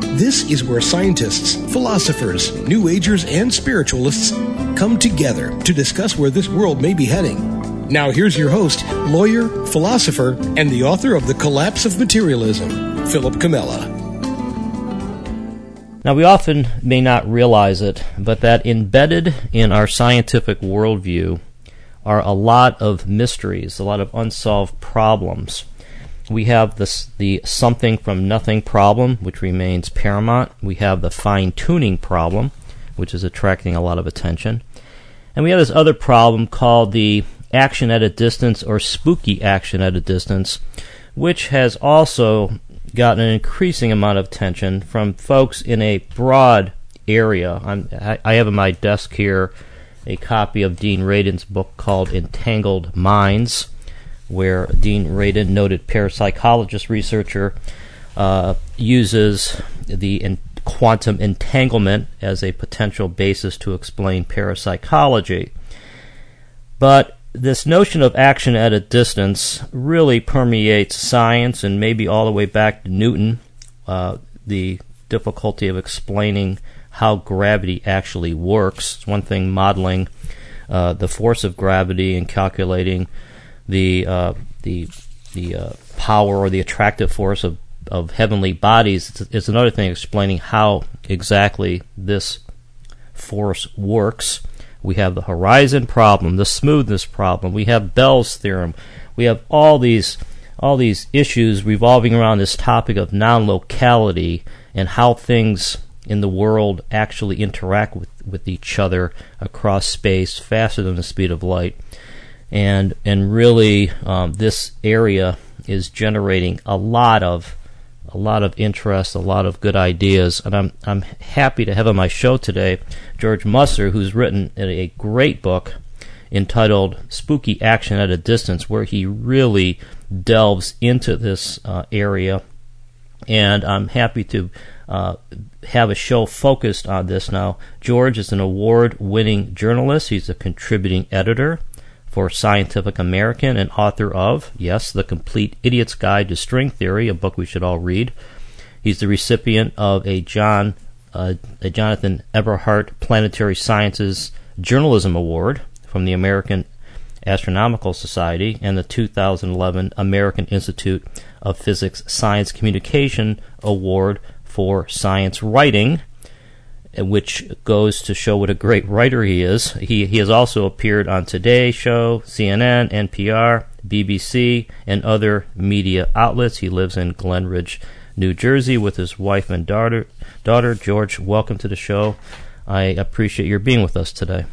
This is where scientists, philosophers, New Agers, and spiritualists come together to discuss where this world may be heading. Now, here's your host, lawyer, philosopher, and the author of The Collapse of Materialism, Philip Comella. Now, we often may not realize it, but that embedded in our scientific worldview are a lot of mysteries, a lot of unsolved problems we have this, the something from nothing problem, which remains paramount. We have the fine tuning problem, which is attracting a lot of attention. And we have this other problem called the action at a distance or spooky action at a distance, which has also gotten an increasing amount of attention from folks in a broad area. I'm, I have on my desk here a copy of Dean Radin's book called Entangled Minds where Dean Radin, noted parapsychologist researcher, uh, uses the in- quantum entanglement as a potential basis to explain parapsychology. But this notion of action at a distance really permeates science and maybe all the way back to Newton, uh, the difficulty of explaining how gravity actually works. It's one thing modeling uh, the force of gravity and calculating the uh, the the uh, power or the attractive force of of heavenly bodies. It's, it's another thing explaining how exactly this force works. We have the horizon problem, the smoothness problem. We have Bell's theorem. We have all these all these issues revolving around this topic of non-locality and how things in the world actually interact with, with each other across space faster than the speed of light and and really um, this area is generating a lot of a lot of interest, a lot of good ideas, and I'm I'm happy to have on my show today George Musser, who's written a great book entitled "Spooky Action at a Distance," where he really delves into this uh, area, and I'm happy to. Uh, have a show focused on this now. George is an award winning journalist. He's a contributing editor for Scientific American and author of, yes, The Complete Idiot's Guide to String Theory, a book we should all read. He's the recipient of a John uh, a Jonathan Eberhart Planetary Sciences Journalism Award from the American Astronomical Society and the 2011 American Institute of Physics Science Communication Award for Science Writing which goes to show what a great writer he is. He, he has also appeared on Today Show, CNN, NPR, BBC, and other media outlets. He lives in Glen Ridge, New Jersey, with his wife and daughter. Daughter George, welcome to the show. I appreciate your being with us today.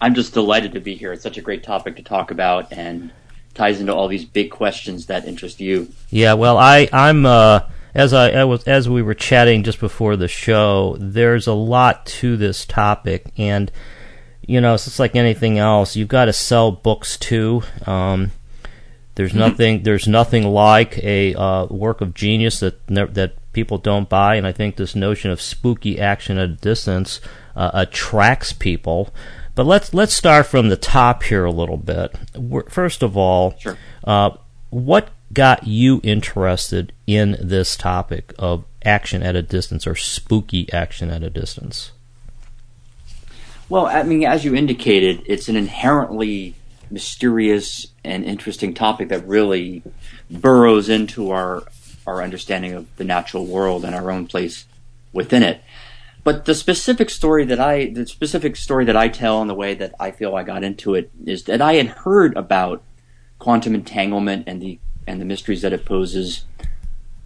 I'm just delighted to be here. It's such a great topic to talk about, and ties into all these big questions that interest you. Yeah, well, I I'm. Uh, as I, I was as we were chatting just before the show, there's a lot to this topic, and you know, it's just like anything else. You've got to sell books too. Um, there's mm-hmm. nothing. There's nothing like a uh, work of genius that that people don't buy, and I think this notion of spooky action at a distance uh, attracts people. But let's let's start from the top here a little bit. First of all, sure. uh, what got you interested in this topic of action at a distance or spooky action at a distance? Well, I mean, as you indicated, it's an inherently mysterious and interesting topic that really burrows into our our understanding of the natural world and our own place within it. But the specific story that I the specific story that I tell and the way that I feel I got into it is that I had heard about quantum entanglement and the and the mysteries that it poses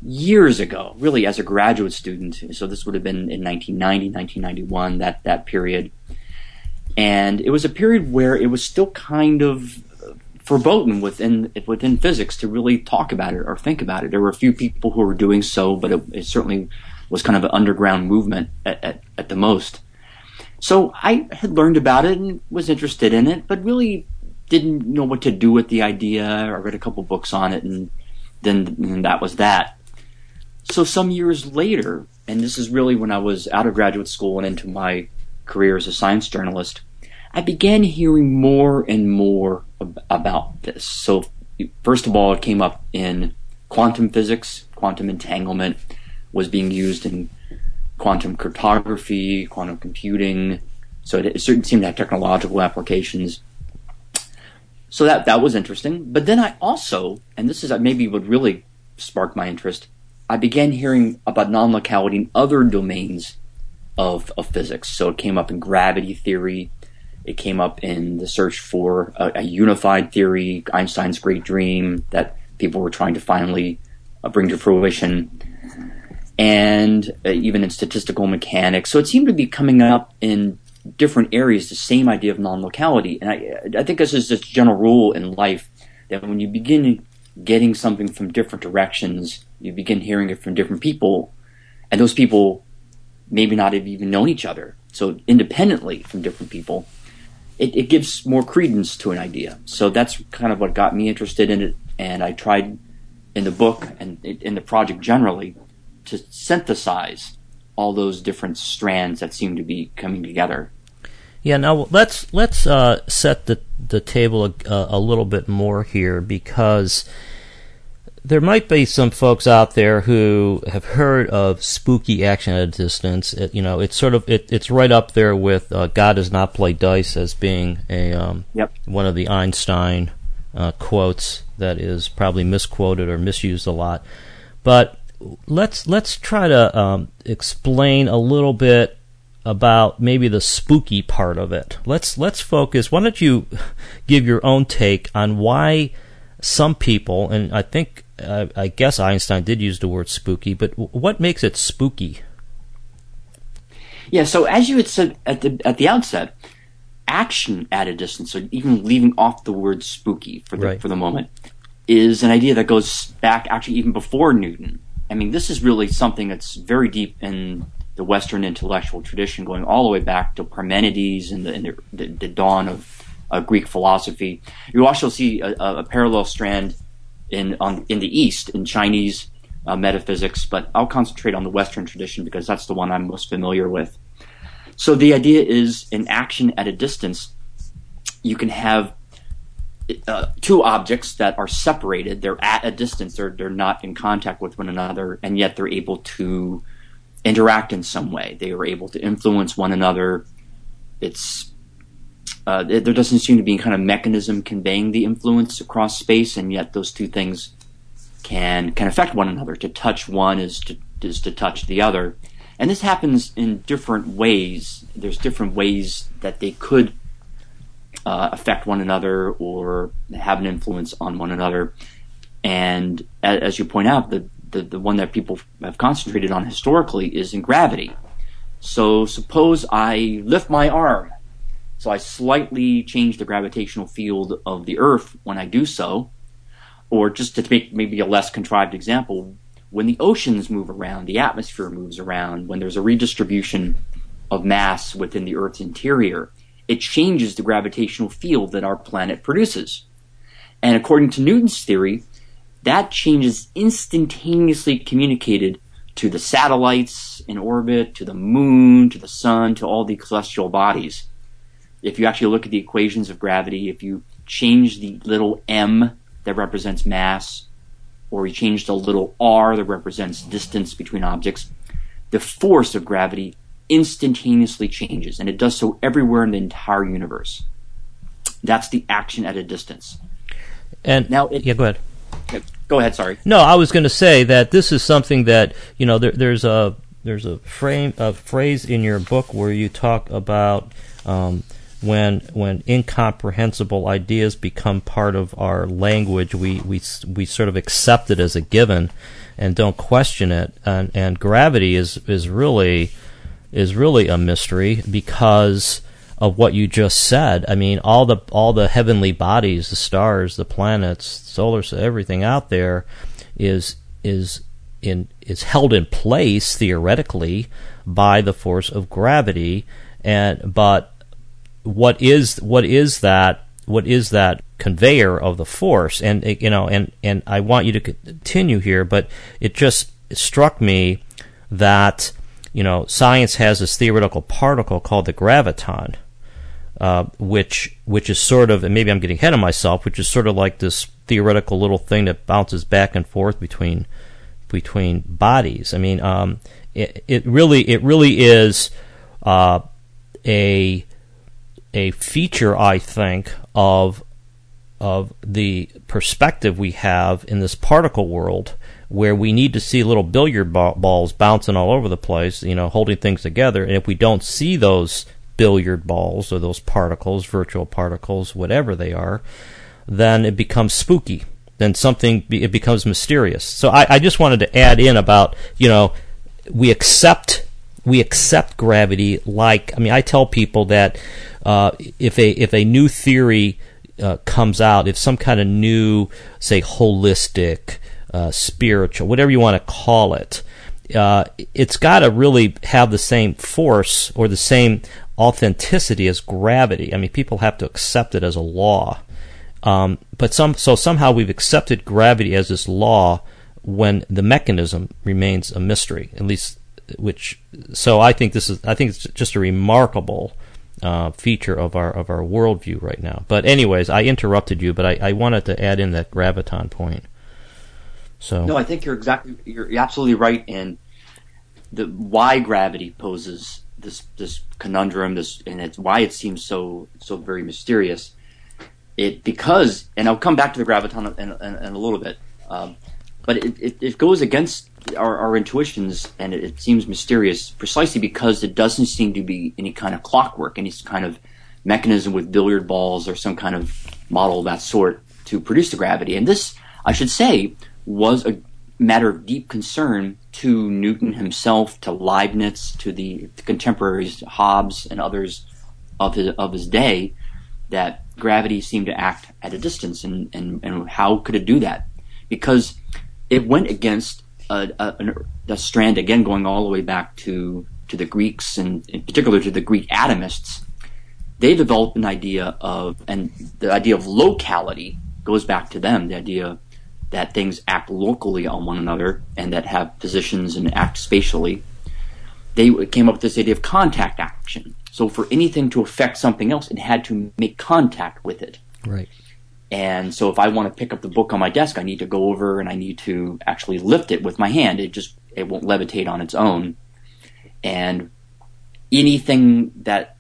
years ago, really as a graduate student. So this would have been in 1990, 1991, that, that period. And it was a period where it was still kind of verboten within within physics to really talk about it or think about it. There were a few people who were doing so, but it, it certainly was kind of an underground movement at, at, at the most. So I had learned about it and was interested in it, but really didn't know what to do with the idea. I read a couple books on it, and then and that was that. So some years later, and this is really when I was out of graduate school and into my career as a science journalist, I began hearing more and more ab- about this. So first of all, it came up in quantum physics, quantum entanglement was being used in quantum cryptography, quantum computing. So it, it certainly seemed to have technological applications. So that that was interesting. But then I also, and this is maybe what really sparked my interest, I began hearing about non-locality in other domains of, of physics. So it came up in gravity theory. It came up in the search for a, a unified theory, Einstein's great dream that people were trying to finally uh, bring to fruition and uh, even in statistical mechanics. So it seemed to be coming up in different areas, the same idea of non-locality. And I, I think this is just general rule in life that when you begin getting something from different directions, you begin hearing it from different people, and those people maybe not have even known each other. So independently from different people, it, it gives more credence to an idea. So that's kind of what got me interested in it, and I tried in the book and in the project generally to synthesize all those different strands that seem to be coming together. Yeah, now let's let's uh, set the the table a, a, little bit more here because there might be some folks out there who have heard of spooky action at a distance. It, you know, it's sort of it, it's right up there with uh, God does not play dice as being a um, yep. one of the Einstein uh, quotes that is probably misquoted or misused a lot. But let's let's try to um, explain a little bit about maybe the spooky part of it. Let's let's focus. Why don't you give your own take on why some people, and I think I, I guess Einstein did use the word spooky, but what makes it spooky? Yeah. So as you had said at the at the outset, action at a distance, or even leaving off the word spooky for the right. for the moment, is an idea that goes back actually even before Newton. I mean, this is really something that's very deep in the Western intellectual tradition, going all the way back to Parmenides and the, and the, the, dawn of uh, Greek philosophy. You also see a, a, parallel strand in on, in the East in Chinese uh, metaphysics, but I'll concentrate on the Western tradition because that's the one I'm most familiar with. So the idea is in action at a distance, you can have uh, two objects that are separated. They're at a distance. They're they're not in contact with one another, and yet they're able to interact in some way. They are able to influence one another. It's uh, there doesn't seem to be any kind of mechanism conveying the influence across space, and yet those two things can can affect one another. To touch one is to is to touch the other, and this happens in different ways. There's different ways that they could uh, affect one another or have an influence on one another. And as you point out, the, the, the one that people have concentrated on historically is in gravity. So suppose I lift my arm. So I slightly change the gravitational field of the Earth when I do so. Or just to make maybe a less contrived example, when the oceans move around, the atmosphere moves around, when there's a redistribution of mass within the Earth's interior, it changes the gravitational field that our planet produces. And according to Newton's theory, that change is instantaneously communicated to the satellites in orbit, to the moon, to the sun, to all the celestial bodies. If you actually look at the equations of gravity, if you change the little m that represents mass, or you change the little r that represents distance between objects, the force of gravity instantaneously changes, and it does so everywhere in the entire universe. That's the action at a distance. And now, it, yeah, go ahead. Go ahead. Sorry. No, I was going to say that this is something that you know. There, there's a there's a frame a phrase in your book where you talk about um, when when incomprehensible ideas become part of our language, we we we sort of accept it as a given and don't question it. And, and gravity is is really is really a mystery because of what you just said. I mean, all the all the heavenly bodies, the stars, the planets, solar, everything out there is is in is held in place theoretically by the force of gravity, and but what is what is that what is that conveyor of the force and you know and and I want you to continue here but it just struck me that you know science has this theoretical particle called the graviton uh, which which is sort of and maybe I'm getting ahead of myself which is sort of like this theoretical little thing that bounces back and forth between between bodies. I mean um, it, it really it really is uh, a a feature, I think, of of the perspective we have in this particle world, where we need to see little billiard balls bouncing all over the place, you know, holding things together. And if we don't see those billiard balls or those particles, virtual particles, whatever they are, then it becomes spooky. Then something it becomes mysterious. So I, I just wanted to add in about you know we accept we accept gravity like I mean I tell people that uh, if a if a new theory uh, comes out, if some kind of new, say, holistic, uh, spiritual, whatever you want to call it, uh, it's got to really have the same force or the same authenticity as gravity. I mean, people have to accept it as a law. Um, but some so somehow we've accepted gravity as this law when the mechanism remains a mystery. At least, which so I think this is I think it's just a remarkable uh, feature of our of our worldview right now. But anyways, I interrupted you, but I, I wanted to add in that graviton point. So no, I think you're exactly you're absolutely right in the why gravity poses this this conundrum, this and it's why it seems so so very mysterious. It because and I'll come back to the graviton in, in, in a little bit, um, but it, it, it goes against our, our intuitions, and it, it, seems mysterious precisely because it doesn't seem to be any kind of clockwork, any kind of mechanism with billiard balls or some kind of model of that sort to produce the gravity. And this, I should say, was a matter of deep concern to Newton himself, to Leibniz, to the, the contemporaries Hobbes and others of his of his day, that gravity seemed to act at a distance, and, and, and how could it do that? Because it went against a, a, a, strand again going all the way back to to the Greeks and in particular to the Greek atomists. They developed an idea of and the idea of locality goes back to them. The idea that things act locally on one another and that have positions and act spatially. They came up with this idea of contact action. So for anything to affect something else, it had to make contact with it. Right. And so if I want to pick up the book on my desk, I need to go over and I need to actually lift it with my hand. It just it won't levitate on its own. And anything that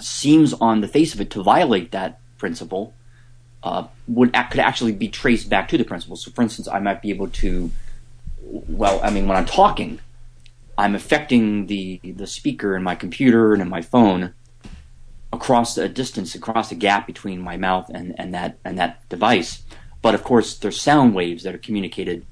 seems on the face of it to violate that principle uh, would could actually be traced back to the principle. So, for instance, I might be able to, well, I mean, when I'm talking, I'm affecting the the speaker in my computer and in my phone across a distance, across a gap between my mouth and, and that and that device. But of course, there's sound waves that are communicated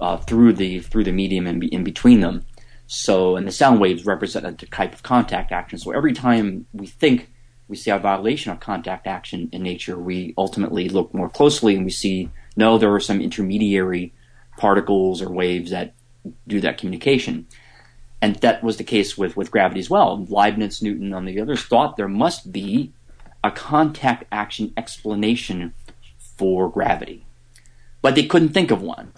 uh, through the through the medium and in, in between them. So, and the sound waves represent a type of contact action. So every time we think we see a violation of contact action in nature, we ultimately look more closely and we see no, there are some intermediary particles or waves that do that communication. And that was the case with, with gravity as well. Leibniz, Newton, and the others thought there must be a contact action explanation for gravity. But they couldn't think of one.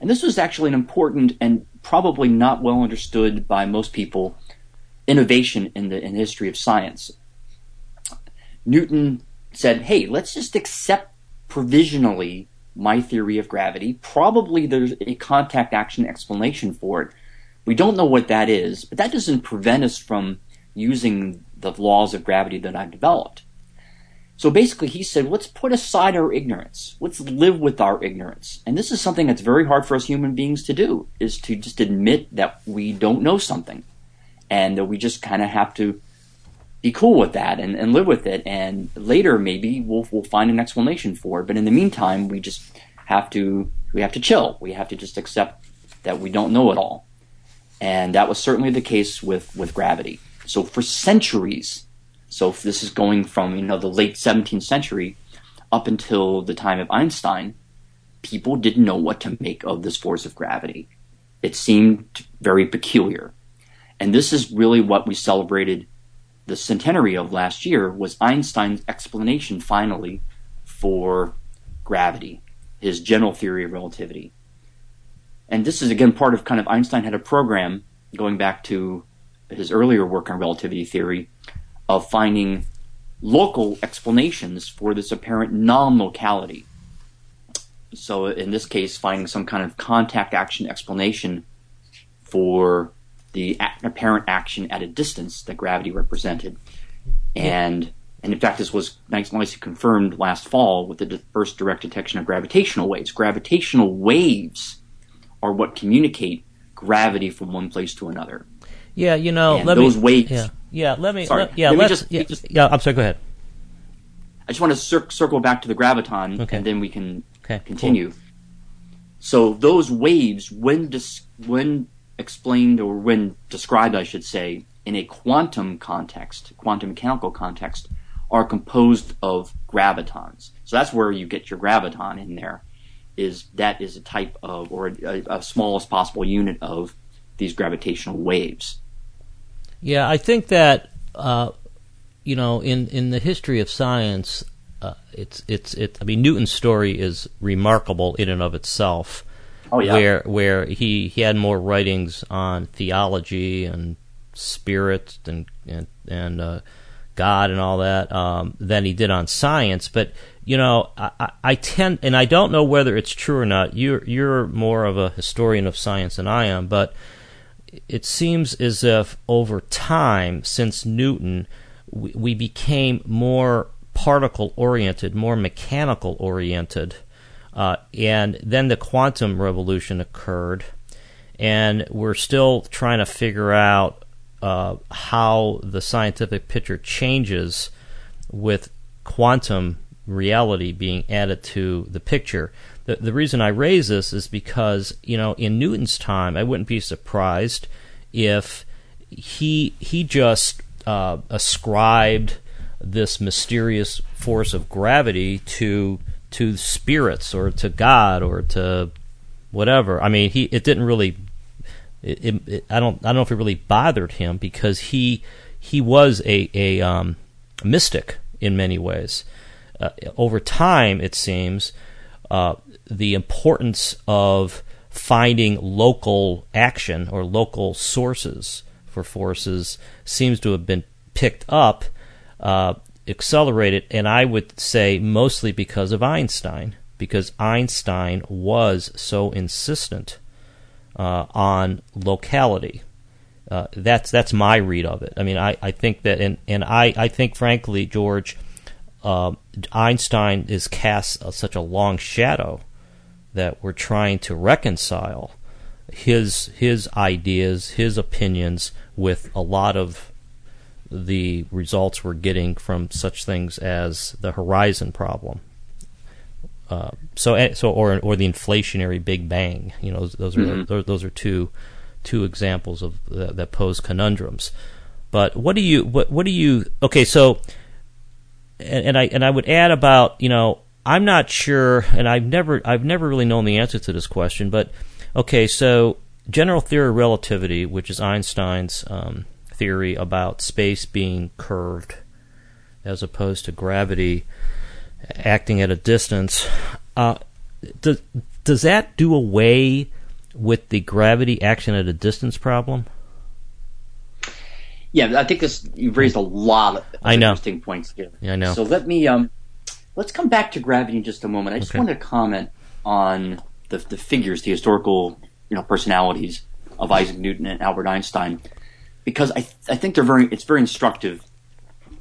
And this was actually an important and probably not well understood by most people innovation in the, in the history of science. Newton said, hey, let's just accept provisionally my theory of gravity. Probably there's a contact action explanation for it. We don't know what that is, but that doesn't prevent us from using the laws of gravity that I've developed. So basically, he said, let's put aside our ignorance. Let's live with our ignorance. And this is something that's very hard for us human beings to do, is to just admit that we don't know something. And that we just kind of have to be cool with that and, and live with it. And later, maybe we'll, we'll find an explanation for it. But in the meantime, we just have to, we have to chill. We have to just accept that we don't know it all. And that was certainly the case with, with gravity. So for centuries, so this is going from, you know, the late 17th century up until the time of Einstein, people didn't know what to make of this force of gravity. It seemed very peculiar. And this is really what we celebrated the centenary of last year was Einstein's explanation finally for gravity, his general theory of relativity. And this is again part of kind of Einstein had a program going back to his earlier work on relativity theory of finding local explanations for this apparent non-locality. So in this case, finding some kind of contact action explanation for the apparent action at a distance that gravity represented. And and in fact, this was nicely confirmed last fall with the first direct detection of gravitational waves. Gravitational waves are what communicate gravity from one place to another. Yeah, you know, and let those me, waves. Yeah, yeah. Let me. Sorry. Let, yeah, Let me just- yeah, just- yeah, I'm sorry. Go ahead. I just want to cir- circle back to the graviton, Okay. and then we can Okay, continue. So those waves, when dis- when explained or when described, I should say, in a quantum context, quantum mechanical context, are composed of gravitons. So that's where you get your graviton in there. Is that is a type of or a, a smallest possible unit of these gravitational waves. Yeah, I think that uh, you know, in in the history of science, uh, it's it's it. I mean, Newton's story is remarkable in and of itself. Oh yeah. Where where he he had more writings on theology and spirit and and and uh, God and all that um, than he did on science. But you know, I, I- tend and I don't know whether it's true or not. You're you're more of a historian of science than I am, but it seems as if over time, since Newton, we, we became more particle oriented, more mechanical oriented. Uh, and then the quantum revolution occurred, and we're still trying to figure out uh, how the scientific picture changes with quantum reality being added to the picture. The, the reason I raise this is because, you know, in Newton's time, I wouldn't be surprised if he he just uh, ascribed this mysterious force of gravity to to spirits or to God or to whatever. I mean, he it didn't really. It, it, it- I don't. I don't know if it really bothered him because he he was a a um, mystic in many ways. Uh, over time, it seems uh, the importance of finding local action or local sources for forces seems to have been picked up, uh, accelerated, and I would say mostly because of Einstein, because Einstein was so insistent uh, on locality. Uh, that's that's my read of it. I mean, I, I think that, and, and I, I think, frankly, George, uh, Einstein is cast uh, such a long shadow that we're trying to reconcile his his ideas, his opinions with a lot of the results we're getting from such things as the horizon problem. Uh, so eh, so or or the inflationary Big Bang. You know, those, are Mhm. those, those are two two examples of that, that pose conundrums. But what do you what what do you okay? So and, and I and I would add about you know I'm not sure, and I've never I've never really known the answer to this question. But okay, so general theory of relativity, which is Einstein's um, theory about space being curved as opposed to gravity acting at a distance, uh, does does that do away with the gravity action at a distance problem? Yeah, I think this you've raised a lot of I know. interesting points here. Yeah, I know. So let me um, let's come back to gravity in just a moment. I just Okay. wanted to comment on the the figures, the historical you know personalities of Isaac Newton and Albert Einstein, because I I think they're very it's very instructive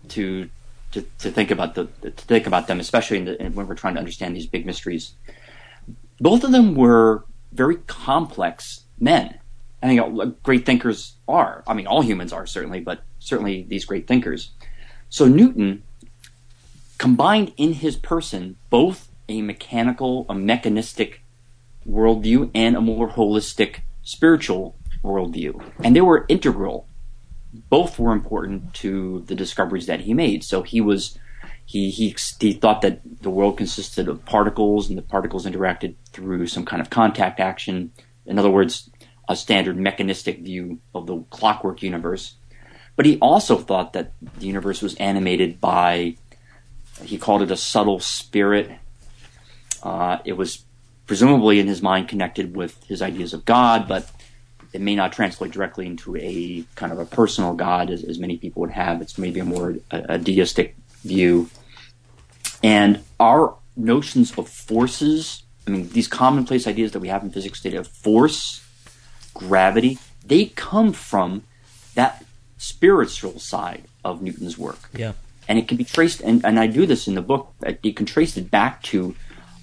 to to, to think about the to think about them, especially in the, when we're trying to understand these big mysteries. Both of them were very complex men. I think great thinkers are. I mean, all humans are certainly, but certainly these great thinkers. So Newton combined in his person both a mechanical, a mechanistic worldview and a more holistic spiritual worldview. And they were integral. Both were important to the discoveries that he made. So he was he, he he thought that the world consisted of particles and the particles interacted through some kind of contact action. In other words, a standard mechanistic view of the clockwork universe. But he also thought that the universe was animated by, he called it a subtle spirit. Uh, it was presumably in his mind connected with his ideas of God, but it may not translate directly into a kind of a personal God as, as many people would have. It's maybe a more a, a deistic view. And our notions of forces, I mean, these commonplace ideas that we have in physics today of force, gravity, they come from that spiritual side of Newton's work. Yeah. And it can be traced, and, and I do this in the book, it can trace it back to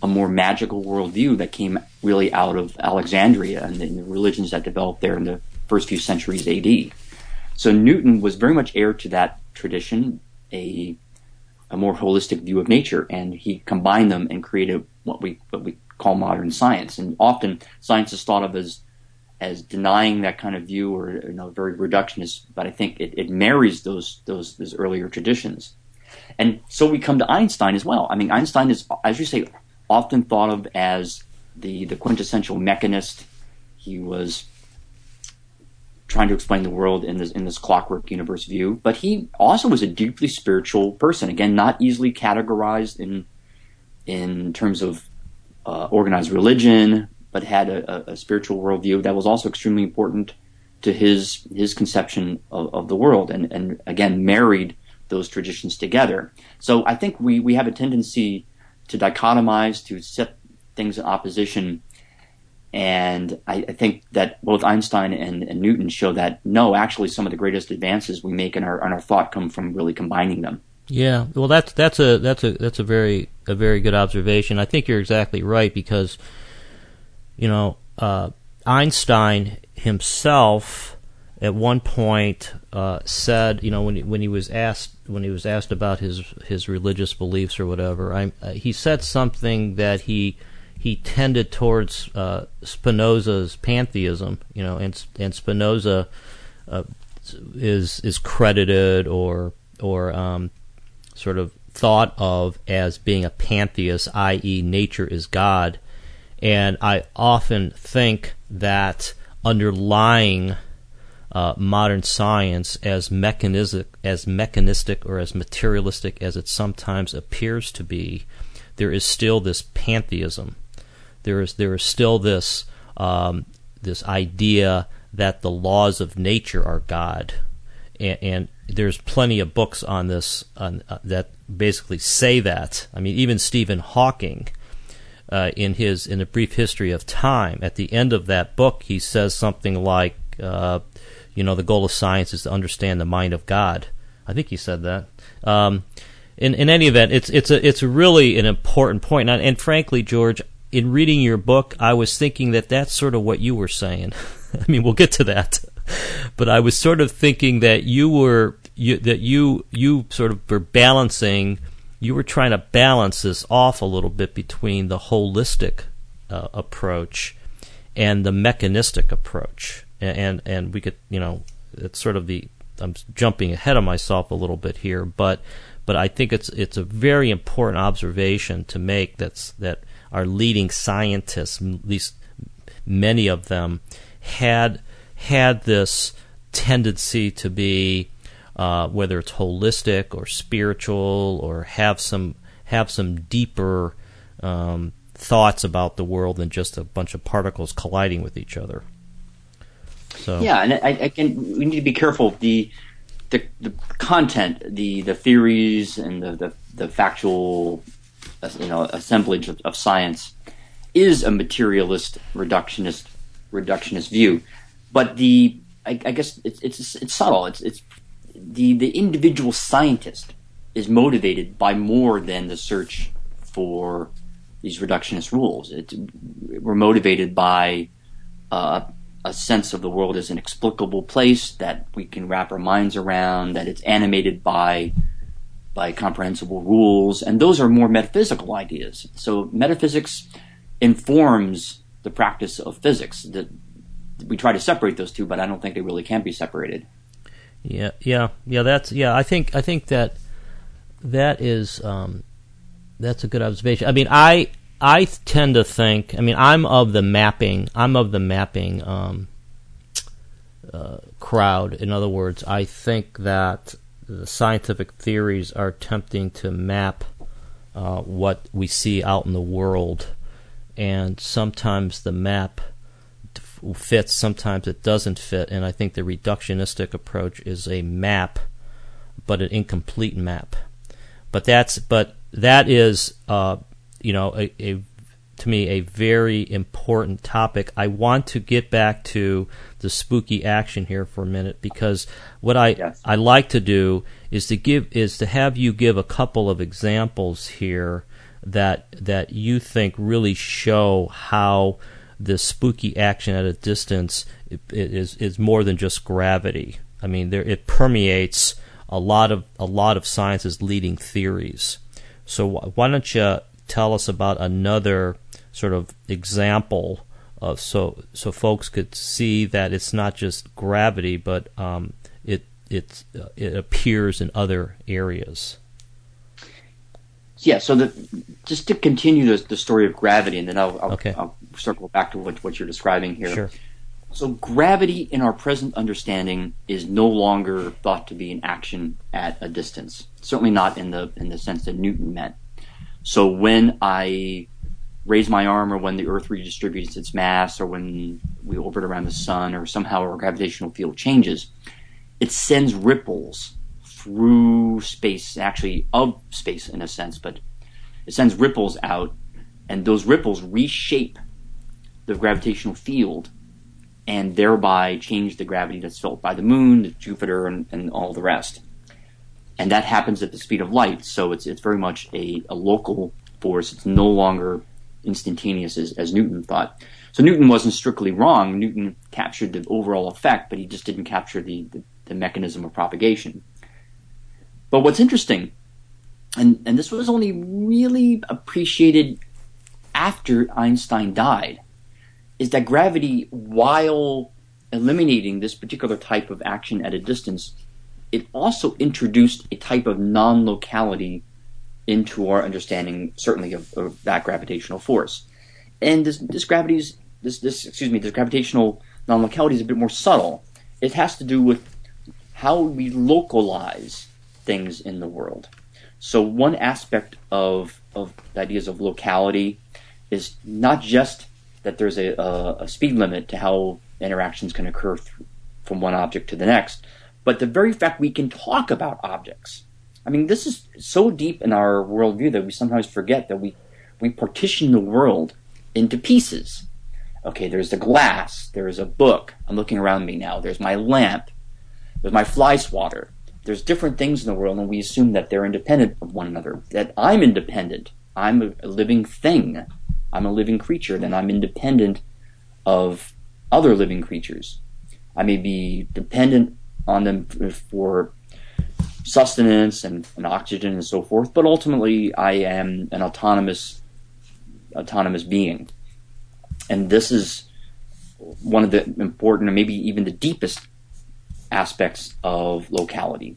a more magical worldview that came really out of Alexandria and the, the religions that developed there in the first few centuries AD. So Newton was very much heir to that tradition, a a more holistic view of nature, and he combined them and created what we what we call modern science. And often science is thought of as as denying that kind of view or you know very reductionist, but I think it, it marries those those those earlier traditions. And so we come to Einstein as well. I mean, Einstein is, as you say, often thought of as the the quintessential mechanist. He was trying to explain the world in this in this clockwork universe view, but he also was a deeply spiritual person. Again, not easily categorized in in terms of uh, organized religion, but had a, a, spiritual worldview that was also extremely important to his his conception of, of the world, and and again married those traditions together. So I think we we have a tendency to dichotomize, to set things in opposition. And I, I think that both Einstein and, and, Newton show that no, actually, some of the greatest advances we make in our in our thought come from really combining them. Yeah, well, that's that's a that's a that's a very a very good observation. I think you're exactly right because you know, uh, Einstein himself at one point uh, said, you know, when he, when he was asked when he was asked about his his religious beliefs or whatever, I, uh, he said something that he he tended towards uh, Spinoza's pantheism, you know, and and Spinoza uh, is is credited or or um, sort of thought of as being a pantheist, i.e., nature is God and I often think that underlying uh, modern science as mechanistic, as mechanistic or as materialistic as it sometimes appears to be, there is still this pantheism. There is there is still this um, this idea that the laws of nature are God, and, and there's plenty of books on this on, uh, that basically say that. I mean, even Stephen Hawking uh, in his in a brief history of time. At the end of that book, he says something like, uh, "You know, the goal of science is to understand the mind of God." I think he said that. Um, in in any event, it's it's a it's really an important point, and, and frankly, George, in reading your book, I was thinking that that's sort of what you were saying. I mean, we'll get to that, but I was sort of thinking that you were you, that you you sort of were balancing you were trying to balance this off a little bit between the holistic uh, approach and the mechanistic approach. And, and, we could, you know, it's sort of the I'm jumping ahead of myself a little bit here, but but I think it's it's a very important observation to make that's that our leading scientists, at least many of them, had had this tendency to be uh, whether it's holistic or spiritual or have some have some deeper um, thoughts about the world than just a bunch of particles colliding with each other. So yeah, and I, can we need to be careful the the, the content, the the theories, and the the, the factual you know assemblage of, of science is a materialist reductionist reductionist view, but the I, I guess it's, it's it's subtle. It's it's the the individual scientist is motivated by more than the search for these reductionist rules. It, we're motivated by uh, a sense of the world as an explicable place that we can wrap our minds around, that it's animated by by comprehensible rules, and those are more metaphysical ideas. So metaphysics informs the practice of physics. That we try to separate those two, but I don't think they really can be separated. Yeah, yeah, yeah. That's yeah. I think I think that that is um, that's a good observation. I mean, I I tend to think. I mean, I'm of the mapping. I'm of the mapping um, uh, crowd. In other words, I think that the scientific theories are attempting to map uh, what we see out in the world, and sometimes the map fits, sometimes it doesn't fit, and I think the reductionistic approach is a map, but an incomplete map. But that's but that is uh, you know a, a to me a very important topic. I want to get back to the spooky action here for a minute because what I yes. I like to do is to give is to have you give a couple of examples here that that you think really show how the spooky action at a distance is is more than just gravity. I mean, there it permeates a lot of a lot of science's leading theories. So why don't you tell us about another sort of example of so so folks could see that it's not just gravity, but um, it it uh, it appears in other areas. Yeah. So the, just to continue the, the story of gravity, and then I'll, I'll, okay. I'll circle back to what, what you're describing here. Sure. So gravity, in our present understanding, is no longer thought to be an action at a distance. Certainly not in the in the sense that Newton meant. So when I raise my arm or when the Earth redistributes its mass or when we orbit around the sun or somehow our gravitational field changes, it sends ripples through space, actually of space in a sense, but it sends ripples out and those ripples reshape the gravitational field and thereby change the gravity that's felt by the moon, Jupiter, and, and all the rest. And that happens at the speed of light, so it's it's very much a, a local force. It's no longer instantaneous as, as Newton thought. So Newton wasn't strictly wrong. Newton captured the overall effect, but he just didn't capture the, the, the mechanism of propagation. But what's interesting, and, and this was only really appreciated after Einstein died, is that gravity, while eliminating this particular type of action at a distance, it also introduced a type of non locality into our understanding, certainly of, of that gravitational force. And this, this gravity's this this excuse me, this gravitational non-locality is a bit more subtle. It has to do with how we localize things in the world. So one aspect of of the ideas of locality is not just that there's a, a, a speed limit to how interactions can occur th- from one object to the next, but the very fact we can talk about objects I mean, this is so deep in our worldview that we sometimes forget that we, we partition the world into pieces. Okay, there's the glass, there's a book. I'm looking around me now. There's my lamp, there's my fly swatter. There's different things in the world, and we assume that they're independent of one another. That I'm independent. I'm a living thing. I'm a living creature. Then I'm independent of other living creatures. I may be dependent on them for sustenance and, and oxygen and so forth, but ultimately I am an autonomous autonomous being. And this is one of the important or maybe even the deepest aspects of locality.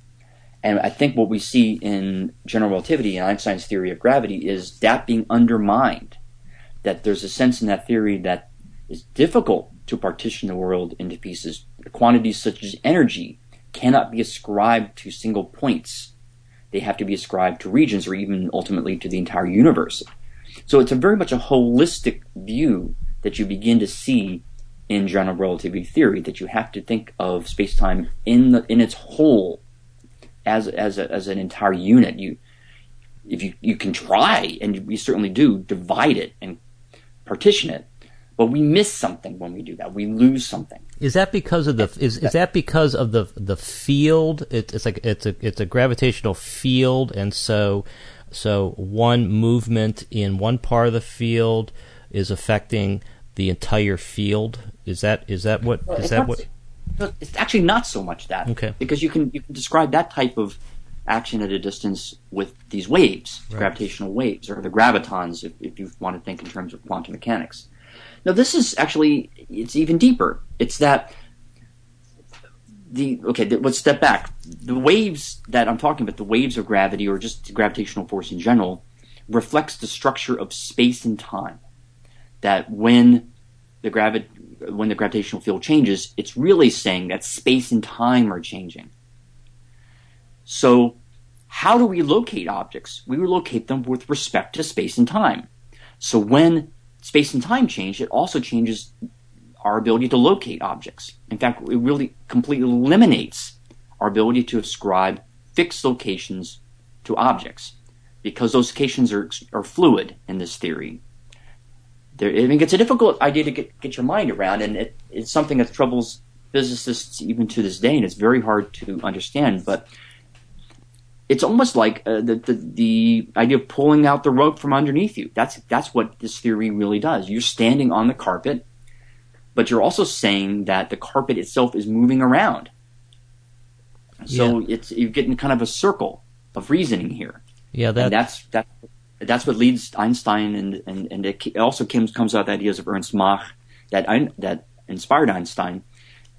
And I think what we see in general relativity and Einstein's theory of gravity is that being undermined. That there's a sense in that theory that it's difficult to partition the world into pieces. Quantities such as energy cannot be ascribed to single points. They have to be ascribed to regions or even ultimately to the entire universe. So it's a very much a holistic view that you begin to see in general relativity theory that you have to think of space-time in the, in its whole as as a, as an entire unit. You if you you can try and we certainly do divide it and partition it, but we miss something when we do that. We lose something. Is that because of the is, is that because of the the field? It, it's like it's a it's a gravitational field, and so so one movement in one part of the field is affecting the entire field. Is that is that what well, is that what? It's actually not so much that. Okay. Because you can you can describe that type of action at a distance with these waves, right. gravitational waves, or the gravitons, if, if you want to think in terms of quantum mechanics. Now, this is actually it's even deeper. It's that the okay. let's step back. The waves that I'm talking about, the waves of gravity, or just gravitational force in general, reflects the structure of space and time. That when the gravi- when the gravitational field changes, it's really saying that space and time are changing. So, how do we locate objects? We locate them with respect to space and time. So, when space and time change, it also changes our ability to locate objects. In fact, it really completely eliminates our ability to ascribe fixed locations to objects because those locations are, are fluid in this theory. There, I mean, it's a difficult idea to get, get your mind around, and it, it's something that troubles physicists even to this day, and it's very hard to understand. But it's almost like uh, the, the, the idea of pulling out the rug from underneath you. That's that's what this theory really does. You're standing on the carpet, but you're also saying that the carpet itself is moving around. So yeah. it's you're getting kind of a circle of reasoning here. Yeah, that, and that's that. That's what leads Einstein, and and and it also comes comes out the ideas of Ernst Mach that that inspired Einstein.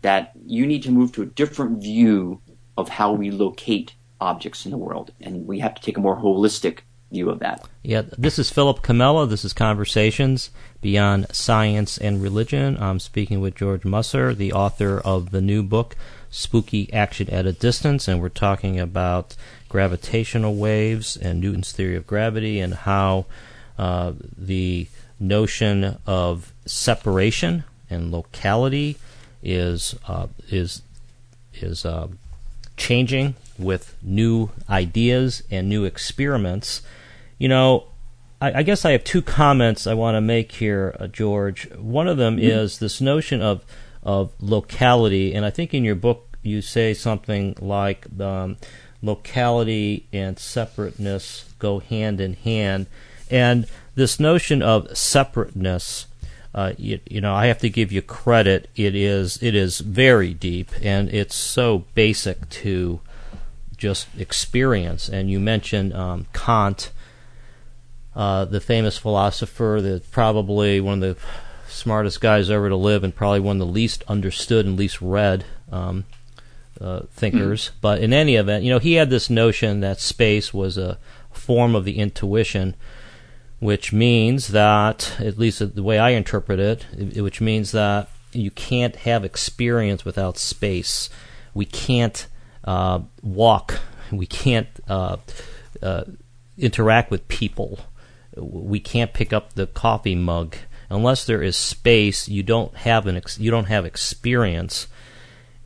That you need to move to a different view of how we locate objects in the world, and we have to take a more holistic view of that. Yeah, this is Philip Comella. This is Conversations Beyond Science and Religion. I'm speaking with George Musser, the author of the new book, Spooky Action at a Distance, and we're talking about gravitational waves and Newton's theory of gravity and how uh, the notion of separation and locality is uh, is is uh, changing with new ideas and new experiments. You know, I, I guess I have two comments I want to make here, uh, George. One of them mm-hmm. is this notion of of locality, and I think in your book you say something like um, locality and separateness go hand in hand, and this notion of separateness. Uh, you, you, know, I have to give you credit. It is it is very deep, and it's so basic to just experience. And you mentioned um, Kant, uh, the famous philosopher, that probably one of the smartest guys ever to live, and probably one of the least understood and least read um, uh, thinkers. Mm. But in any event, you know, he had this notion that space was a form of the intuition, which means that, at least the way I interpret it, which means that you can't have experience without space. We can't uh, walk. We can't uh, uh, interact with people. We can't pick up the coffee mug unless there is space. You don't have an ex- you don't have experience,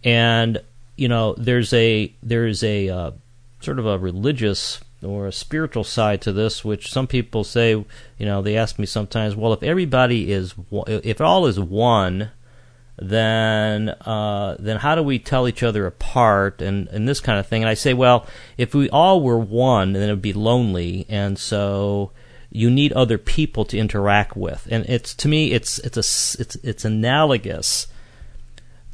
and you know there's a there is a uh, sort of a religious or a spiritual side to this, which some people say, you know, they ask me sometimes, well, if everybody is, if all is one, then uh, then how do we tell each other apart and, and this kind of thing? And I say, well, if we all were one, then it would be lonely, and so you need other people to interact with. And it's to me, it's it's a it's it's analogous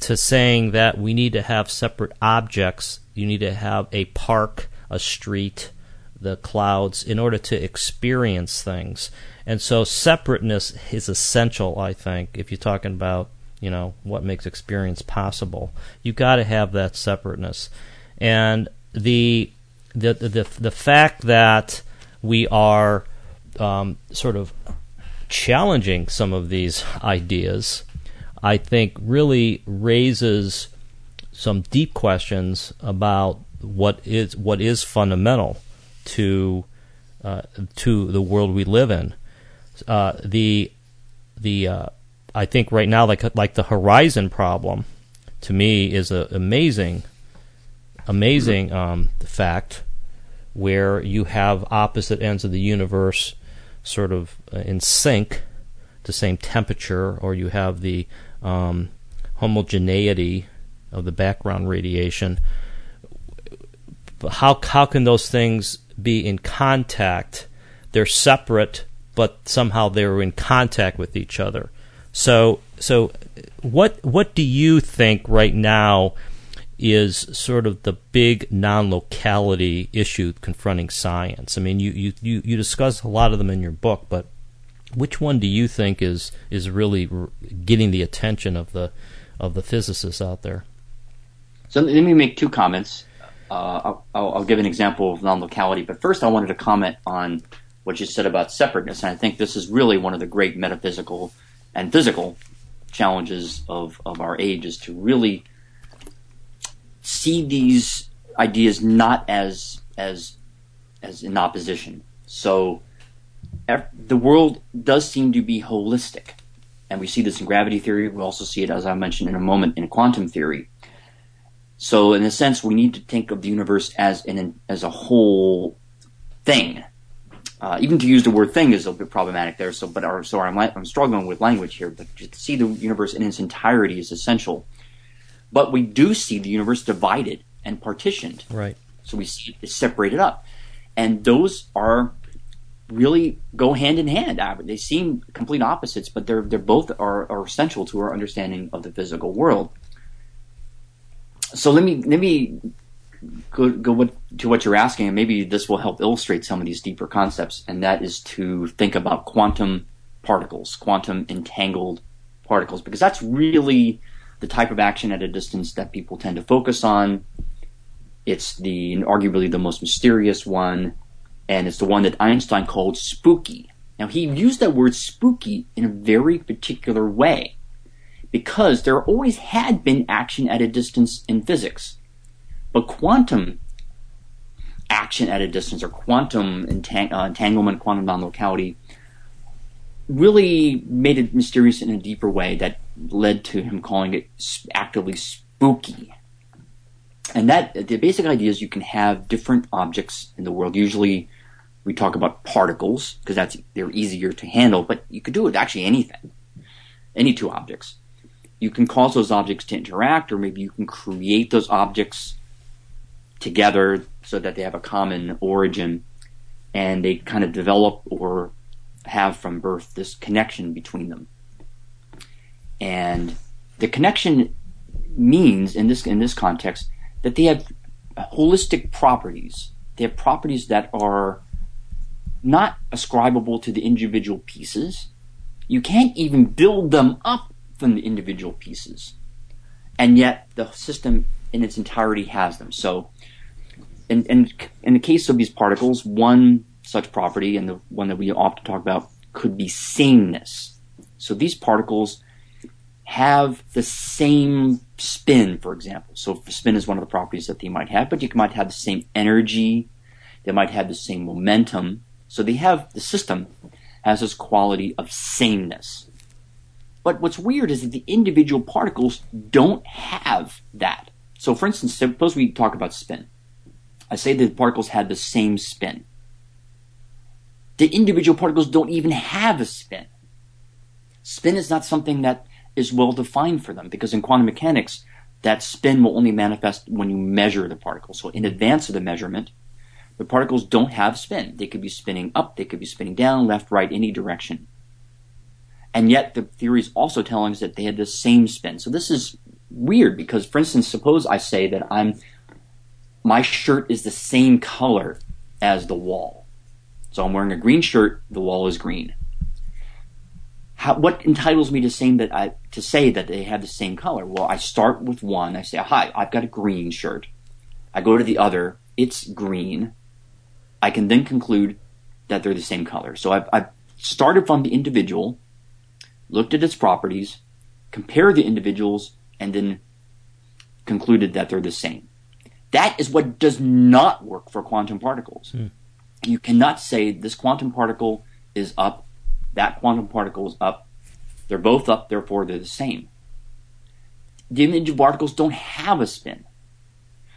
to saying that we need to have separate objects. You need to have a park, a street, the clouds in order to experience things. And so separateness is essential, I think, if you're talking about you know what makes experience possible. You've got to have that separateness, and the the the the fact that we are um, sort of challenging some of these ideas, I think, really raises some deep questions about what is what is fundamental to uh, to the world we live in. Uh, the the uh, I think right now, like like the horizon problem, to me is an amazing, amazing um, fact where you have opposite ends of the universe sort of uh, in sync, the same temperature, or you have the um, homogeneity of the background radiation. How how can those things be in contact? They're separate, but somehow they're in contact with each other. So, so what what do you think right now is sort of the big non-locality issue confronting science? I mean, you, you, you, you discuss a lot of them in your book, but which one do you think is is really getting the attention of the of the physicists out there? So let me make two comments. Uh, I'll, I'll, give an example of non-locality, but first I wanted to comment on what you said about separateness, and I think this is really one of the great metaphysical and physical challenges of, of our age is to really see these ideas not as as as in opposition. So the world does seem to be holistic, and we see this in gravity theory. We also see it, as I mentioned in a moment, in quantum theory. So, in a sense, we need to think of the universe as an as a whole thing. Uh, even to use the word "thing" is a bit problematic there. So, but our, so I'm, I'm struggling with language here. But to see the universe in its entirety is essential. But we do see the universe divided and partitioned. Right. So we see it separated up, and those are really go hand in hand. They seem complete opposites, but they're they're both are, are essential to our understanding of the physical world. So let me let me go go to what you're asking, and maybe this will help illustrate some of these deeper concepts, and that is to think about quantum particles, quantum entangled particles, because that's really the type of action at a distance that people tend to focus on. It's the arguably the most mysterious one and it's the one that Einstein called spooky. Now, he used that word spooky in a very particular way because there always had been action at a distance in physics. But quantum action at a distance or quantum entang- uh, entanglement, quantum non locality, really made it mysterious in a deeper way that led to him calling it actively spooky. And that the basic idea is you can have different objects in the world, usually we talk about particles because that's they're easier to handle, but you could do it with actually anything, any two objects. You can cause those objects to interact, or maybe you can create those objects together so that they have a common origin, and they kind of develop or have from birth this connection between them. And the connection means in this in this context that they have holistic properties. They have properties that are not ascribable to the individual pieces. You can't even build them up from the individual pieces. And yet the system in its entirety has them. So in, in, in the case of these particles, one such property, and the one that we often talk about, could be sameness. So these particles have the same spin, for example. So spin is one of the properties that they might have, but you might have the same energy, they might have the same momentum, so they have the system has this quality of sameness. But what's weird is that the individual particles don't have that. So for instance, suppose we talk about spin. I say the particles had the same spin. The individual particles don't even have a spin. Spin is not something that is well defined for them because in quantum mechanics, that spin will only manifest when you measure the particle. So in advance of the measurement, the particles don't have spin. They could be spinning up, they could be spinning down, left, right, any direction. And yet the theory is also telling us that they had the same spin. So this is weird because, for instance, suppose I say that I'm my shirt is the same color as the wall. So I'm wearing a green shirt, the wall is green. How, what entitles me to say that I to say that they have the same color? Well, I start with one. I say, "Hi, I've got a green shirt." I go to the other. It's green. I can then conclude that they're the same color. So I've, I've started from the individual, looked at its properties, compared the individuals, and then concluded that they're the same. That is what does not work for quantum particles. Hmm. You cannot say this quantum particle is up, that quantum particle is up. They're both up, therefore they're the same. The image of particles don't have a spin.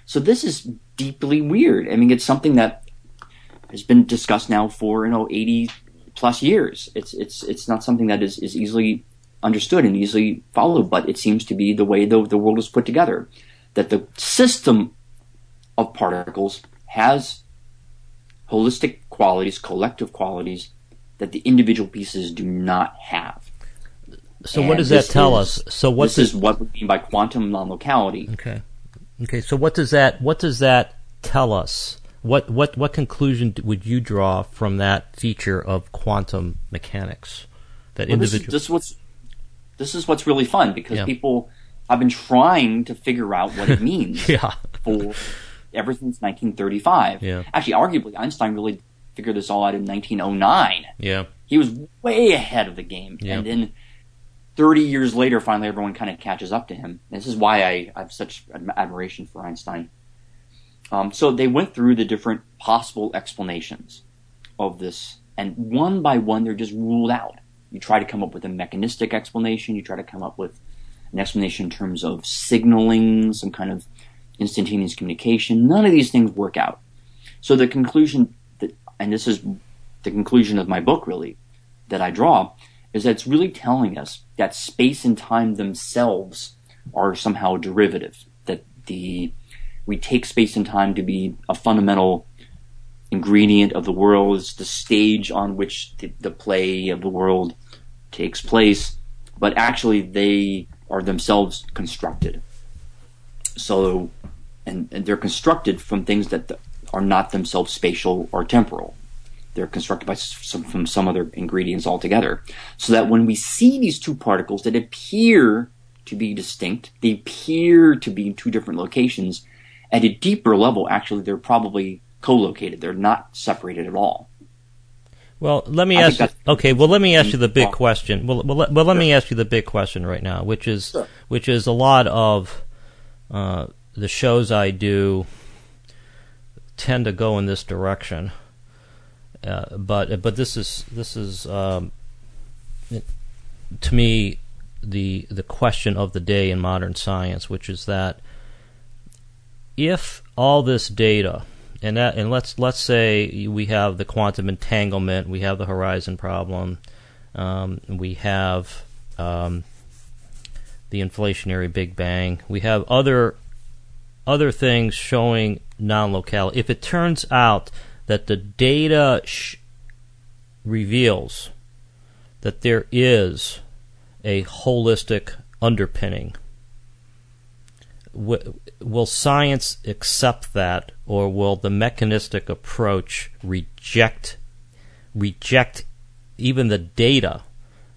So this is deeply weird. I mean, it's something that has been discussed now for you know 80 plus years. It's it's it's not something that is, is easily understood and easily followed, but it seems to be the way the, the world is put together. That the system of particles has holistic qualities, collective qualities that the individual pieces do not have. So and what does that tell is, us? So what this does, is what we mean by quantum non-locality. Okay. Okay. So what does that what does that tell us? What what what conclusion would you draw from that feature of quantum mechanics? That well, individual. This is, this is, what's this is what's really fun because yeah. people have been trying to figure out what it means yeah. for ever since 1935. Yeah. Actually, arguably, Einstein really figured this all out in 1909. Yeah. He was way ahead of the game, yeah. and then 30 years later, finally everyone kind of catches up to him. This is why I, I have such admiration for Einstein. Um, so they went through the different possible explanations of this, and one by one, they're just ruled out. You try to come up with a mechanistic explanation. You try to come up with an explanation in terms of signaling, some kind of instantaneous communication. None of these things work out. So the conclusion that, and this is the conclusion of my book really, that I draw, is that it's really telling us that space and time themselves are somehow derivative. That the we take space and time to be a fundamental ingredient of the world, it's the stage on which the, the play of the world takes place, but actually they are themselves constructed. So, and, and they're constructed from things that are not themselves spatial or temporal. They're constructed by some, from some other ingredients altogether. So that when we see these two particles that appear to be distinct, they appear to be in two different locations, at a deeper level, actually, they're probably co-located. They're not separated at all. Well, let me I ask you. Okay, well, let me ask you the big question. Well, well, let, well, let sure. me ask you the big question right now, which is, sure. which is a lot of uh, the shows I do tend to go in this direction. Uh, but but this is this is um, it, to me the the question of the day in modern science, which is that if all this data and that and let's let's say we have the quantum entanglement, we have the horizon problem, um, we have um, the inflationary Big Bang, we have other other things showing non-locality. If it turns out that the data sh- reveals that there is a holistic underpinning will science accept that, or will the mechanistic approach reject reject even the data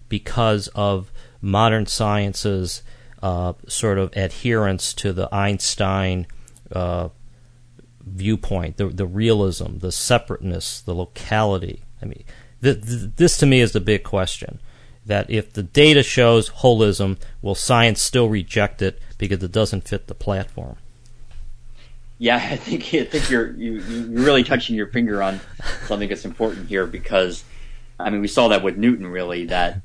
because of modern science's uh, sort of adherence to the Einstein uh, viewpoint, the the realism, the separateness, the locality. I mean, th- th- this to me is the big question. That if the data shows holism, will science still reject it because it doesn't fit the platform. Yeah, I think I think you're you, you're really touching your finger on something that's important here because I mean we saw that with Newton really that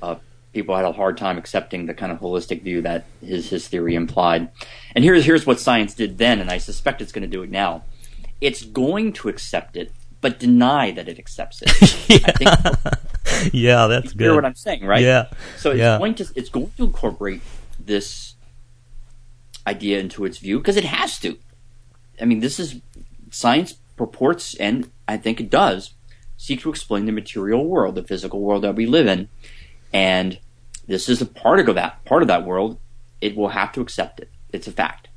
uh, people had a hard time accepting the kind of holistic view that his his theory implied. And here's here's what science did then, and I suspect it's going to do it now. It's going to accept it, but deny that it accepts it. yeah. yeah, that's you good. Hear what I'm saying, right? Yeah. So it's yeah. going to it's going to incorporate this idea into its view because it has to. I mean, this is science purports, and I think it does, seek to explain the material world, the physical world that we live in, and this is a part of that part of that world. It will have to accept it. It's a fact,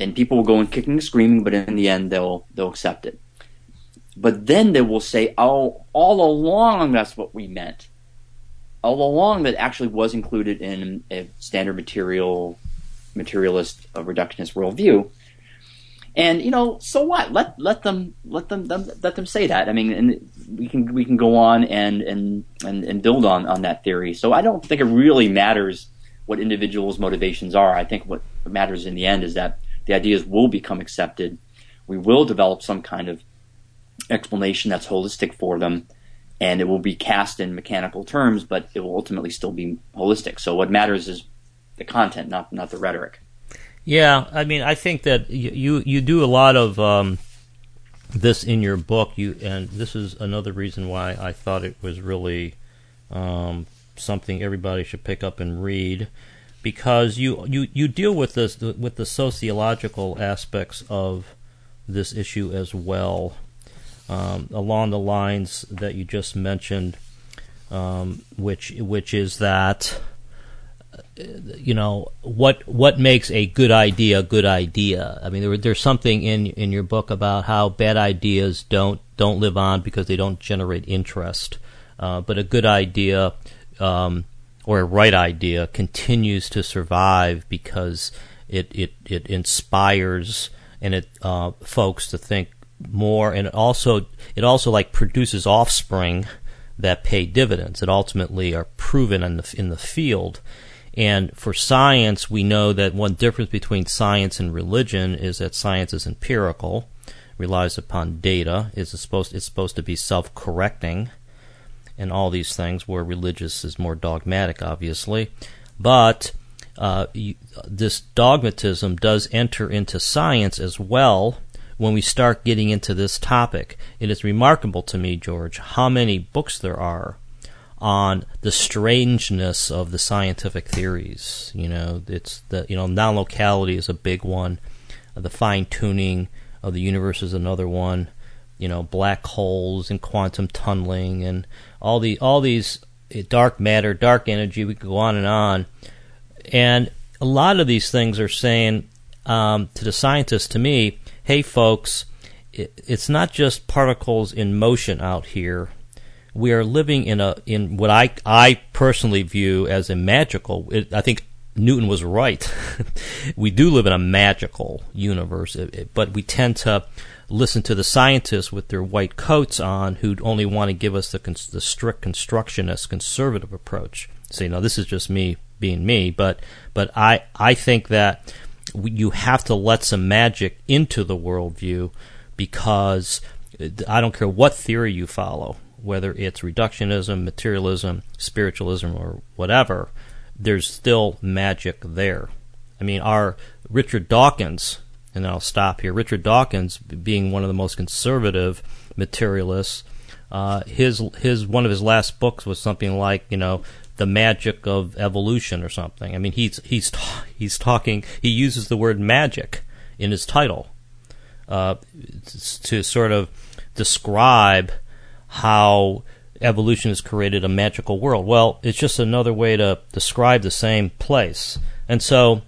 and people will go in kicking and screaming, but in the end, they'll they'll accept it. But then they will say, "Oh, all along, that's what we meant." All along, that actually was included in a standard material materialist, uh, reductionist worldview. And you know, so what? Let let them let them, them let them say that. I mean, and we can we can go on and and and, and build on on that theory. So I don't think it really matters what individuals' motivations are. I think what matters in the end is that the ideas will become accepted. We will develop some kind of explanation that's holistic for them, and it will be cast in mechanical terms, but it will ultimately still be holistic. So what matters is the content, not not the rhetoric. Yeah, I mean, I think that you you do a lot of um, this in your book. You and this is another reason why I thought it was really um, something everybody should pick up and read because you, you, you deal with this with the sociological aspects of this issue as well, um, along the lines that you just mentioned, um, which which is that you know what what makes a good idea a good idea. I mean, there, there's something in in your book about how bad ideas don't don't live on because they don't generate interest, uh, but a good idea um, or a right idea continues to survive because it it it inspires and it uh, folks to think more, and it also it also like produces offspring that pay dividends that ultimately are proven in the in the field. And for science, we know that one difference between science and religion is that science is empirical, relies upon data, is supposed it's supposed to be self-correcting, and all these things. Where religious is more dogmatic, obviously, but uh, you, this dogmatism does enter into science as well when we start getting into this topic. It is remarkable to me, George, how many books there are on the strangeness of the scientific theories. You know, it's the you know non-locality is a big one. The fine tuning of the universe is another one. You know, black holes and quantum tunneling and all the all these eh, dark matter, dark energy. We could go on and on. And a lot of these things are saying um, to the scientists, to me, hey, folks, it, it's not just particles in motion out here. We are living in a in what I I personally view as a magical. It, I think Newton was right. we do live in a magical universe, but we tend to listen to the scientists with their white coats on who only want to give us the, the strict constructionist conservative approach. Say, no, this is just me being me, but but I I think that you have to let some magic into the worldview because uh, I don't care what theory you follow, whether it's reductionism, materialism, spiritualism, or whatever, there's still magic there. I mean, our Richard Dawkins, and I'll stop here. Richard Dawkins, being one of the most conservative materialists, uh, his his one of his last books was something like you know the magic of evolution or something. I mean, he's he's he's talking. He uses the word magic in his title uh, to sort of describe how evolution has created a magical world. Well, it's just another way to describe the same place. And so,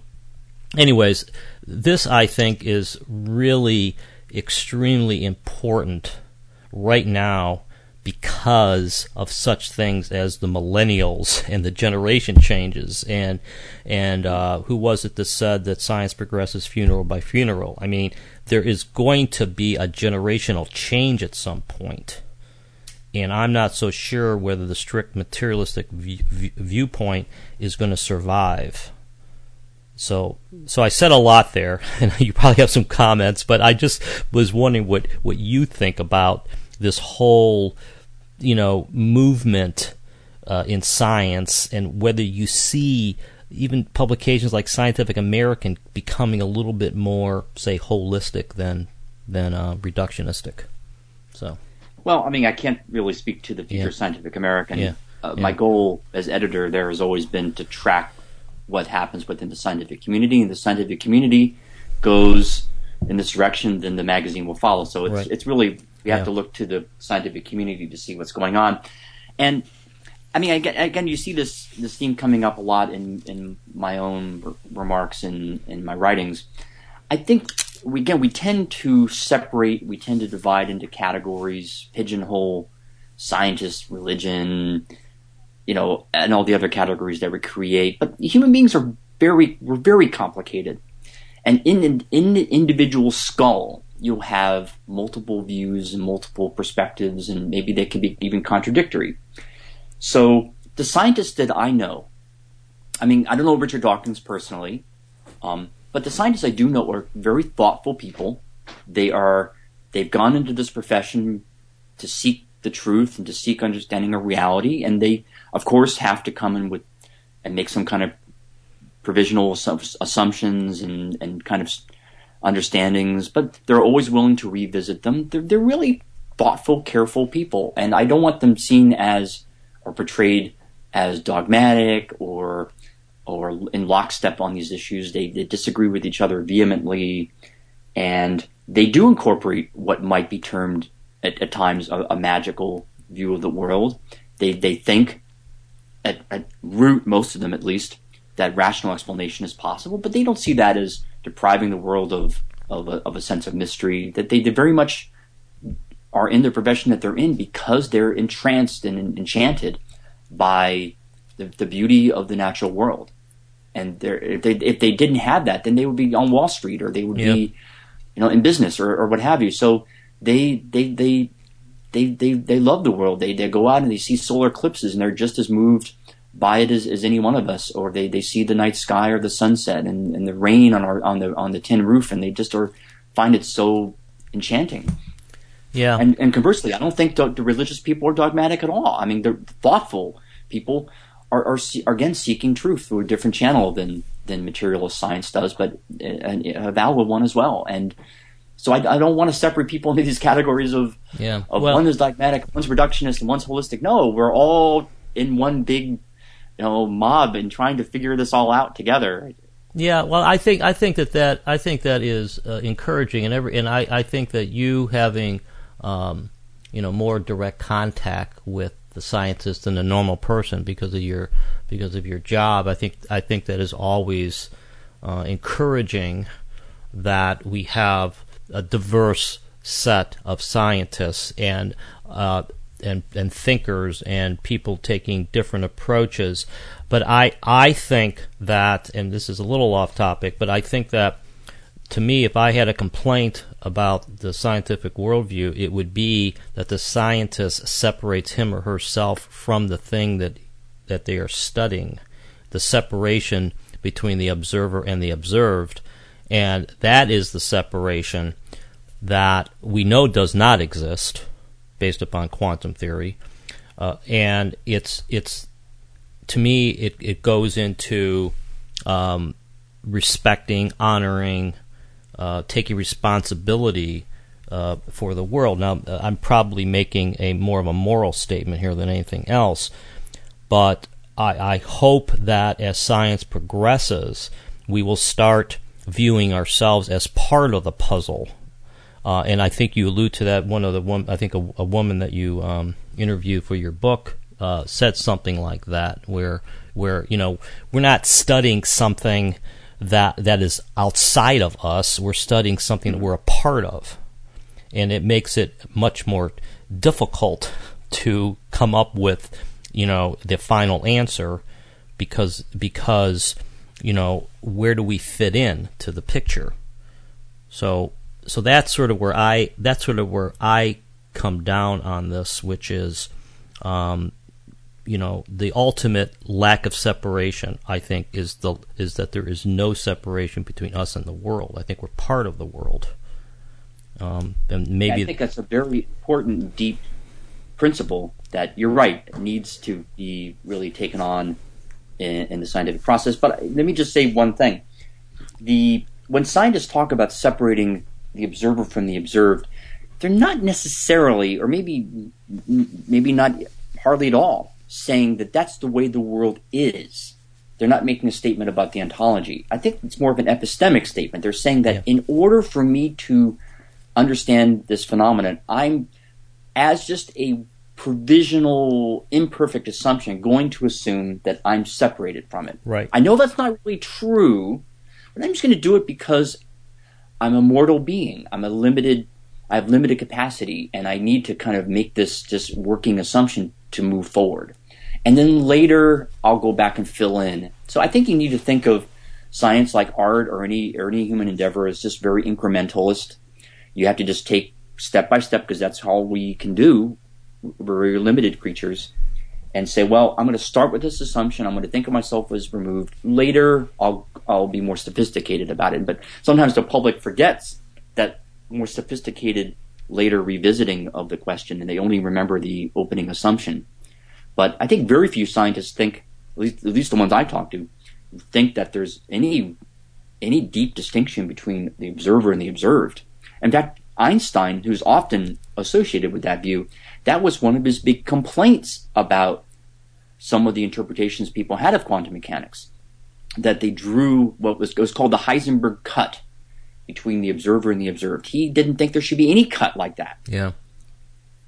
anyways, this I think is really extremely important right now because of such things as the millennials and the generation changes and and uh, who was it that said that science progresses funeral by funeral? I mean, there is going to be a generational change at some point, and I'm not so sure whether the strict materialistic v- viewpoint is going to survive. So, so I said a lot there, and you probably have some comments, but I just was wondering what what you think about this whole you know movement uh, in science and whether you see even publications like Scientific American becoming a little bit more, say, holistic than than uh, reductionistic. So, well, I mean, I can't really speak to the future yeah. Scientific American. Yeah. Uh, yeah. My goal as editor there has always been to track what happens within the scientific community, and the scientific community goes in this direction, then the magazine will follow. So it's right. it's really we have to look to the scientific community to see what's going on. And I mean, again, again, you see this this theme coming up a lot in in my own r- remarks and in my writings. I think we again we tend to separate, we tend to divide into categories, pigeonhole scientists, religion, you know, and all the other categories that we create. But human beings are very we're very complicated, and in in, the individual skull, you'll have multiple views and multiple perspectives, and maybe they can be even contradictory. So the scientists that I know, I mean, I don't know Richard Dawkins personally, um, but the scientists I do know are very thoughtful people. They are they've gone into this profession to seek the truth and to seek understanding of reality, and they of course have to come in with and make some kind of provisional assumptions and, and kind of understandings, but they're always willing to revisit them. They're, they're really thoughtful, careful people, and I don't want them seen as or portrayed as dogmatic or or in lockstep on these issues. They, they disagree with each other vehemently, and they do incorporate what might be termed at, at times a, a magical view of the world. They they think at, at root, most of them at least, that rational explanation is possible, but they don't see that as depriving the world of of a, of a sense of mystery. That they, they very much are in the profession that they're in because they're entranced and enchanted by the, the beauty of the natural world. And they're, if they if they didn't have that, then they would be on Wall Street or they would Yeah. be, you know, in business or, or what have you. So they they they they they they love the world. They they go out and they see solar eclipses and they're just as moved by it as, as any one of us. Or they, they see the night sky or the sunset and, and the rain on our on the on the tin roof and they just are find it so enchanting. Yeah. And and conversely, I don't think the, the religious people are dogmatic at all. I mean, they're thoughtful people are are, are again seeking truth through a different channel than than materialist science does, but a, a valid one as well. And so I, I, don't want to separate people into these categories of, yeah. of well, one is dogmatic, one's reductionist, and one's holistic. No, we're all in one big, you know, mob and trying to figure this all out together. Yeah, well, I think I think that that I think that is uh, encouraging, and every and I, I think that you having, um, you know, more direct contact with the scientist than a normal person because of your because of your job. I think I think that is always uh, encouraging that we have a diverse set of scientists and uh, and and thinkers and people taking different approaches. But I I think that, and this is a little off topic, but I think that to me, if I had a complaint about the scientific worldview, it would be that the scientist separates him or herself from the thing that that they are studying, the separation between the observer and the observed, and that is the separation that we know does not exist based upon quantum theory, uh, and it's it's to me it it goes into um, respecting, honoring, uh, taking responsibility uh, for the world. Now, uh, I'm probably making a more of a moral statement here than anything else, but I, I hope that as science progresses, we will start viewing ourselves as part of the puzzle. Uh, and I think you allude to that. One of the one, I think a, a woman that you um, interviewed for your book uh, said something like that, where where you know we're not studying something that that is outside of us. We're studying something that we're a part of, and it makes it much more difficult to come up with you know the final answer because because you know where do we fit in to the picture so so that's sort of where I that's sort of where I come down on this which is um, you know the ultimate lack of separation I think is the is that there is no separation between us and the world. I think we're part of the world. Um, and maybe I think that's a very important deep principle that you're right needs to be really taken on in, in, the scientific process. But let me just say one thing: the when scientists talk about separating the observer from the observed, they're not necessarily, or maybe maybe not hardly at all, saying that that's the way the world is. They're not making a statement about the ontology. I think it's more of an epistemic statement. They're saying that yeah. in order for me to understand this phenomenon, I'm as just a provisional, imperfect assumption going to assume that I'm separated from it. Right. I know that's not really true, but I'm just going to do it because I'm a mortal being. I'm a limited, I have limited capacity, and I need to kind of make this just working assumption to move forward. And then later, I'll go back and fill in. So I think you need to think of science like art or any or any human endeavor as just very incrementalist. You have to just take step by step because that's all we can do. We're limited creatures. And say, well, I'm going to start with this assumption. I'm going to think of myself as removed. Later, I'll I'll be more sophisticated about it. But sometimes the public forgets that more sophisticated later revisiting of the question, and they only remember the opening assumption. But I think very few scientists think, at least, at least the ones I talk to, think that there's any any deep distinction between the observer and the observed. In fact, Einstein, who's often associated with that view, that was one of his big complaints about some of the interpretations people had of quantum mechanics. That they drew what was, was called the Heisenberg cut between the observer and the observed. He didn't think there should be any cut like that. Yeah.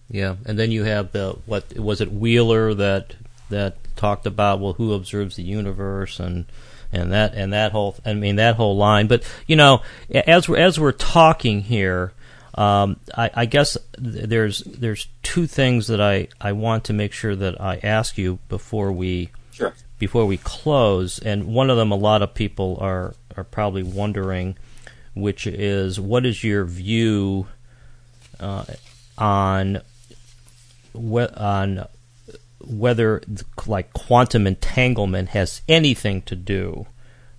Yeah. And then you have the, what, was it Wheeler that, that talked about, well, who observes the universe and, and that, and that whole, I mean, that whole line. But, you know, as we're, as we're talking here, um, I, I, guess there's there's two things that I, I want to make sure that I ask you before we sure. before we close, and one of them a lot of people are are probably wondering, which is what is your view uh, on on whether like quantum entanglement has anything to do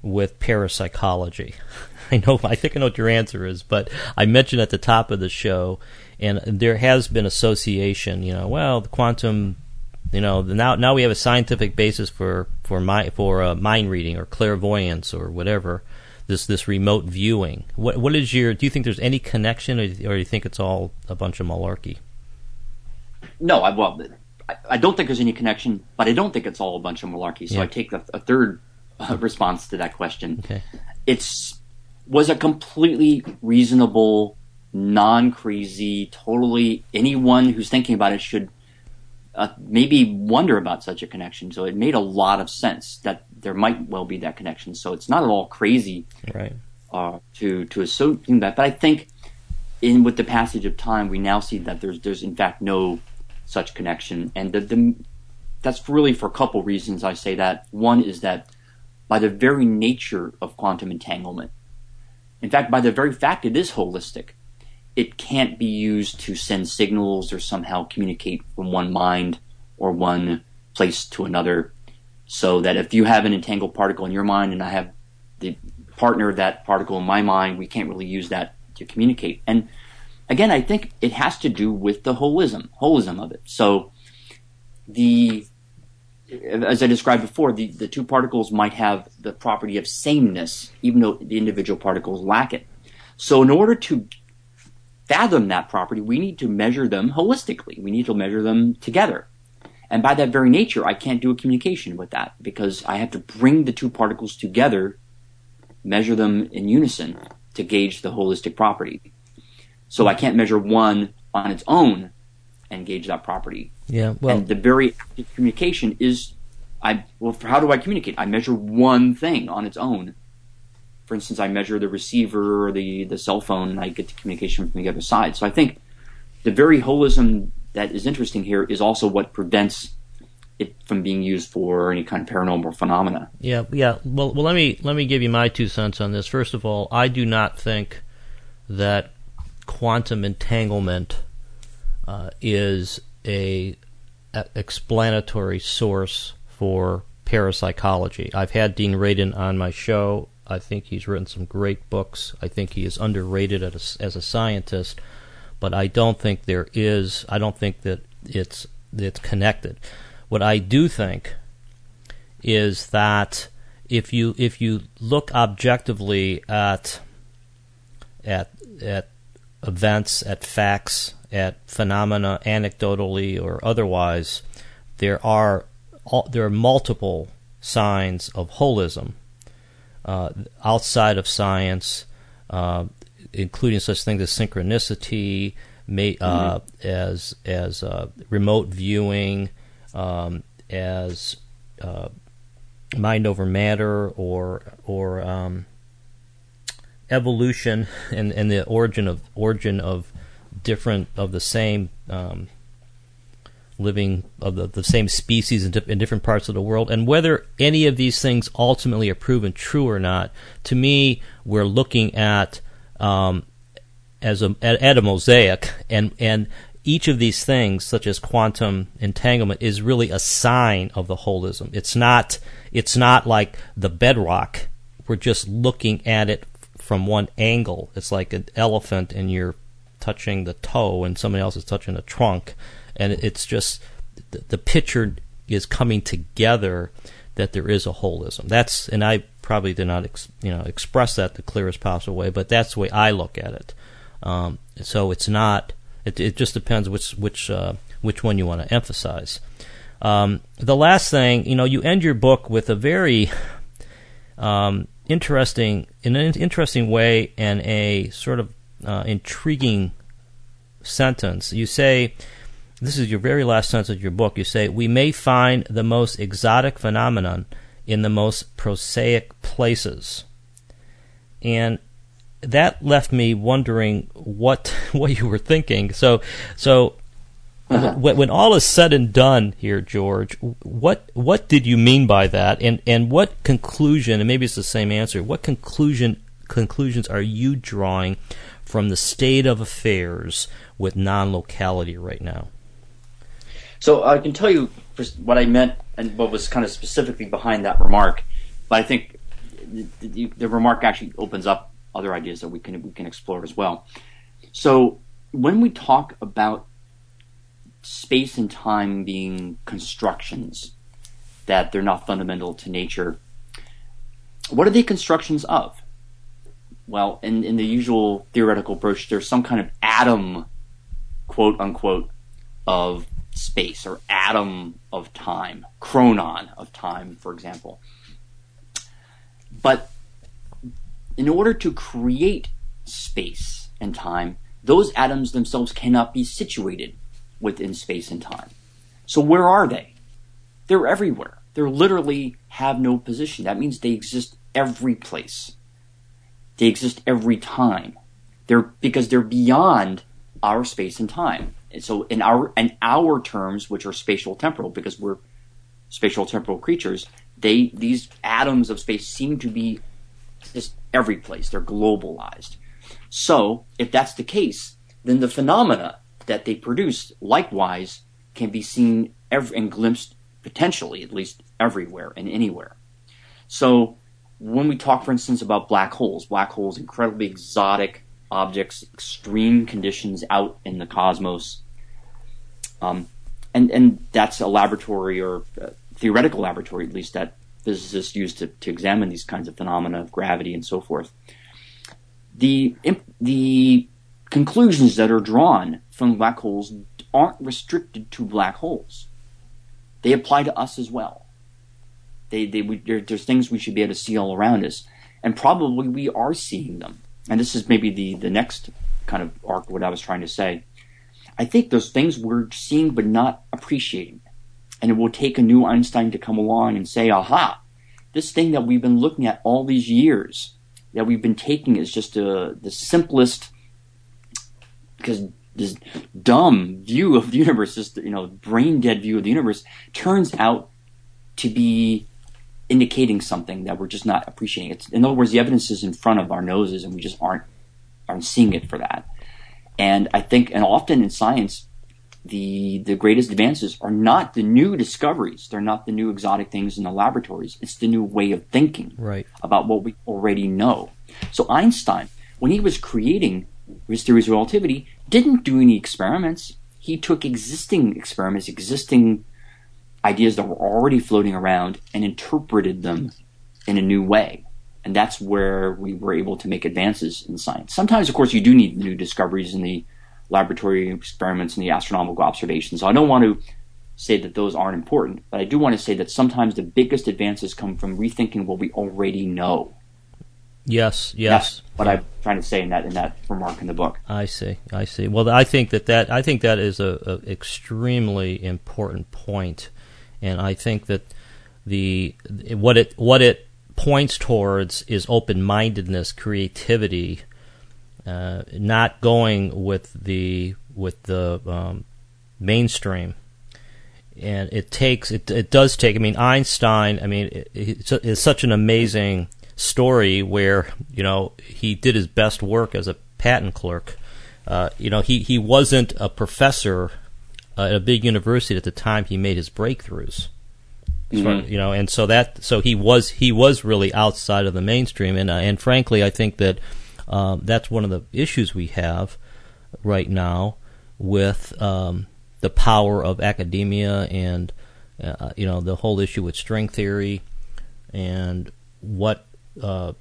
with parapsychology. I know, I think I know what your answer is, but I mentioned at the top of the show, and there has been association. You know, well, the quantum, you know, now now we have a scientific basis for for my for uh, mind reading or clairvoyance or whatever. This this remote viewing. What what is your? Do you think there's any connection, or, or do you think it's all a bunch of malarkey? No, I well, I, I don't think there's any connection, but I don't think it's all a bunch of malarkey. So yeah. I take the, a third uh, response to that question. Okay. It's was a completely reasonable, non crazy, totally anyone who's thinking about it should uh, maybe wonder about such a connection. So it made a lot of sense that there might well be that connection. So it's not at all crazy right. uh, to to assume that. But I think in with the passage of time, we now see that there's there's in fact no such connection, and the, the that's really for a couple reasons. I say that one is that by the very nature of quantum entanglement, in fact, by the very fact it is holistic, it can't be used to send signals or somehow communicate from one mind or one place to another. So that if you have an entangled particle in your mind and I have the partner of that particle in my mind, we can't really use that to communicate. And again, I think it has to do with the holism, holism of it. So the as I described before, the, the two particles might have the property of sameness, even though the individual particles lack it. So, in order to fathom that property, we need to measure them holistically. We need to measure them together. And by that very nature, I can't do a communication with that because I have to bring the two particles together, measure them in unison to gauge the holistic property. So I can't measure one on its own and gauge that property. Yeah, well, and the very active communication is, I well, how do I communicate? I measure one thing on its own. For instance, I measure the receiver or the the cell phone, and I get the communication from the other side. So I think the very holism that is interesting here is also what prevents it from being used for any kind of paranormal phenomena. Yeah, yeah. Well, well, let me let me give you my two cents on this. First of all, I do not think that quantum entanglement uh, is a, a, explanatory source for parapsychology. I've had Dean Radin on my show. I think he's written some great books. I think he is underrated as a, as a scientist, but I don't think there is. I don't think that it's it's connected. What I do think is that if you if you look objectively at at at events, at facts, at phenomena, anecdotally or otherwise, there are there are multiple signs of holism uh, outside of science, uh, including such things as synchronicity, may, uh, mm-hmm. as as uh, remote viewing, um, as uh, mind over matter, or or um, evolution and, and the origin of origin of different of the same um, living of the, the same species in, in, different parts of the world, and whether any of these things ultimately are proven true or not. To me, we're looking at um, as a at, at a mosaic, and and each of these things, such as quantum entanglement, is really a sign of the holism. It's not it's not like the bedrock. We're just looking at it from one angle. It's like an elephant and you're touching the toe and somebody else is touching the trunk. And it's just the, picture is coming together that there is a holism. That's and I probably did not ex, you know express that the clearest possible way, but that's the way I look at it. Um, so it's not. It, it, just depends which which uh, which one you want to emphasize. Um, the last thing, you know, you end your book with a very um, interesting, in an interesting way, and a sort of uh, intriguing sentence. You say, this is your very last sentence of your book. You say, We may find the most exotic phenomenon in the most prosaic places. And that left me wondering what what you were thinking. So, so uh-huh. When, when, all is said and done here, George, what what did you mean by that, and and what conclusion? And maybe it's the same answer. What conclusion conclusions are you drawing from the state of affairs with non-locality right now? So I can tell you what I meant and what was kind of specifically behind that remark, but I think the, the, the remark actually opens up other ideas that we can we can explore as well. So when we talk about space and time being constructions that they're not fundamental to nature, what are they constructions of? Well, in, in the usual theoretical approach, there's some kind of atom, quote unquote, of space or atom of time, chronon of time, for example. But in order to create space and time, those atoms themselves cannot be situated within space and time. So where are they? They're everywhere. They literally have no position. That means they exist every place. They exist every time. They're because they're beyond our space and time. And so in our in our terms, which are spatial temporal, because we're spatial temporal creatures, they these atoms of space seem to be just every place. They're globalized. So if that's the case, then the phenomena that they produce likewise can be seen every, and glimpsed potentially at least everywhere and anywhere. So when we talk, for instance, about black holes, black holes, incredibly exotic objects, extreme conditions out in the cosmos. Um, and, and that's a laboratory or a theoretical laboratory, at least, that physicists use to, to examine these kinds of phenomena of gravity and so forth. The, the conclusions that are drawn from black holes aren't restricted to black holes. They apply to us as well. They, they, we, there, there's things we should be able to see all around us. And probably we are seeing them and this is maybe the, the next kind of arc of what I was trying to say. I think those things we're seeing but not appreciating. And it will take a new Einstein to come along and say, aha, this thing that we've been looking at all these years, that we've been taking as just a, the simplest, because this dumb view of the universe, this you know brain dead view of the universe, turns out to be indicating something that we're just not appreciating. It's, in other words, the evidence is in front of our noses, and we just aren't aren't seeing it for that. And I think, and often in science, the the greatest advances are not the new discoveries. They're not the new exotic things in the laboratories. It's the new way of thinking right. about what we already know. So Einstein, when he was creating his theories of relativity, didn't do any experiments. He took existing experiments, existing ideas that were already floating around and interpreted them hmm. in a new way. And that's where we were able to make advances in science. Sometimes, of course, you do need new discoveries in the laboratory experiments and the astronomical observations. So I don't want to say that those aren't important, but I do want to say that sometimes the biggest advances come from rethinking what we already know. Yes, yes. That's what I'm trying to say in that in that remark in the book. I see, I see. Well, I think that that I think that is a, a extremely important point and I think that the what it what it points towards is open mindedness, creativity, uh, not going with the with the um, mainstream. And it takes it it does take. I mean, Einstein. I mean, it's, it's such an amazing story where you know he did his best work as a patent clerk. Uh, you know, he, he wasn't a professor uh, at a big university at the time he made his breakthroughs. Mm-hmm. you know, and so that so he was he was really outside of the mainstream, and uh, and frankly, I think that um, that's one of the issues we have right now with um, the power of academia and uh, you know the whole issue with string theory and what uh,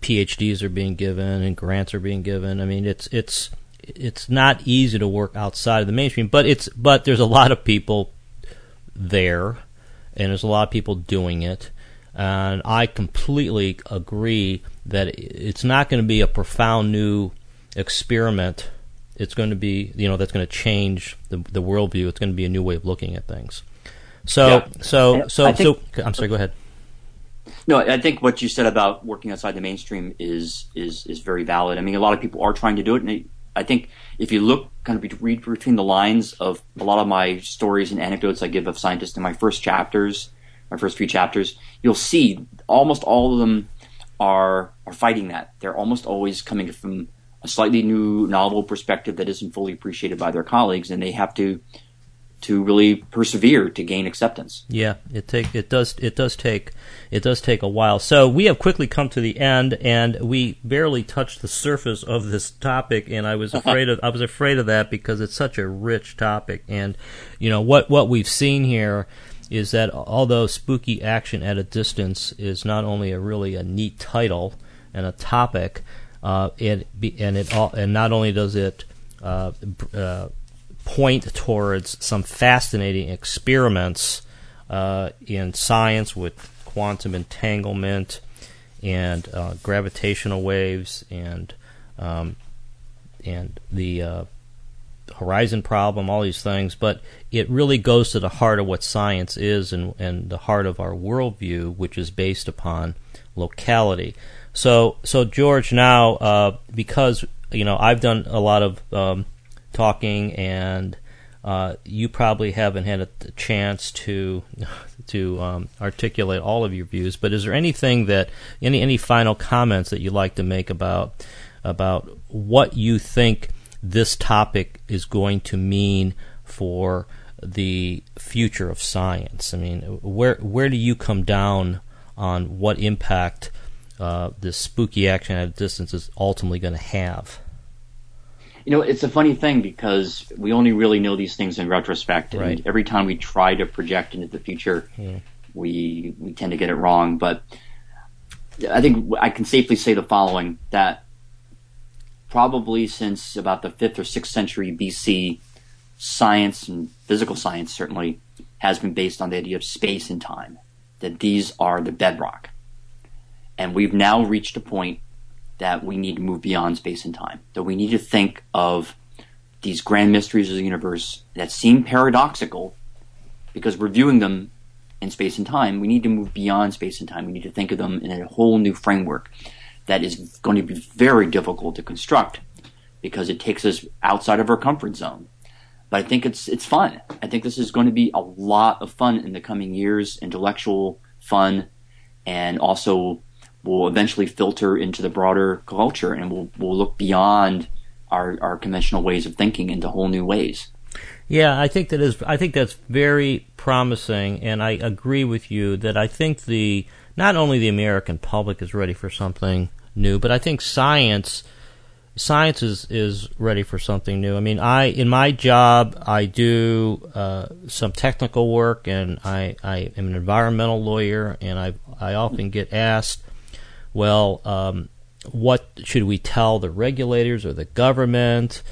PhDs are being given and grants are being given. I mean, it's it's it's not easy to work outside of the mainstream, but it's but there's a lot of people there, and there's a lot of people doing it, and I completely agree that it's not going to be a profound new experiment. It's going to be you know that's going to change the the worldview. It's going to be a new way of looking at things. So yeah. so so think, so I'm sorry. Go ahead. No, I think what you said about working outside the mainstream is is is very valid. I mean, a lot of people are trying to do it, and I think if you look kind of read between the lines of a lot of my stories and anecdotes I give of scientists in my first chapters, my first few chapters, you'll see almost all of them are are fighting that. They're almost always coming from a slightly new, novel perspective that isn't fully appreciated by their colleagues, and they have to to really persevere to gain acceptance. Yeah, it take it does it does take it does take a while. So we have quickly come to the end, and we barely touched the surface of this topic. And I was afraid of I was afraid of that because it's such a rich topic. And you know what what we've seen here is that although spooky action at a distance is not only a really a neat title and a topic, uh, it and it all, and not only does it uh, uh, point towards some fascinating experiments uh, in science with quantum entanglement and uh, gravitational waves and um, and the uh, horizon problem, all these things, but it really goes to the heart of what science is and, and the heart of our worldview, which is based upon locality. So, so George, now uh, because you know I've done a lot of um, talking, and uh, you probably haven't had a chance to to um, articulate all of your views. But is there anything that any any final comments that you'd like to make about about what you think this topic is going to mean for the future of science? I mean, where where do you come down on what impact uh, this spooky action at a distance is ultimately going to have? You know, it's a funny thing because we only really know these things in retrospect, and Right. every time we try to project into the future, Yeah. we we tend to get it wrong. But I think I can safely say the following: that probably since about the fifth or sixth century BC, science and physical science certainly has been based on the idea of space and time. That these are the bedrock, and we've now reached a point that we need to move beyond space and time. That we need to think of these grand mysteries of the universe that seem paradoxical because we're viewing them in space and time. We need to move beyond space and time. We need to think of them in a whole new framework that is going to be very difficult to construct because it takes us outside of our comfort zone. But I think it's it's fun. I think this is going to be a lot of fun in the coming years, intellectual fun, and also will eventually filter into the broader culture, and we'll we'll look beyond our our conventional ways of thinking into whole new ways. Yeah, I think that is. I think that's very promising, and I agree with you that I think the not only the American public is ready for something new, but I think science science is is ready for something new. I mean, I in my job I do uh, some technical work, and I I am an environmental lawyer, and I I often get asked, well, um, what should we tell the regulators or the government?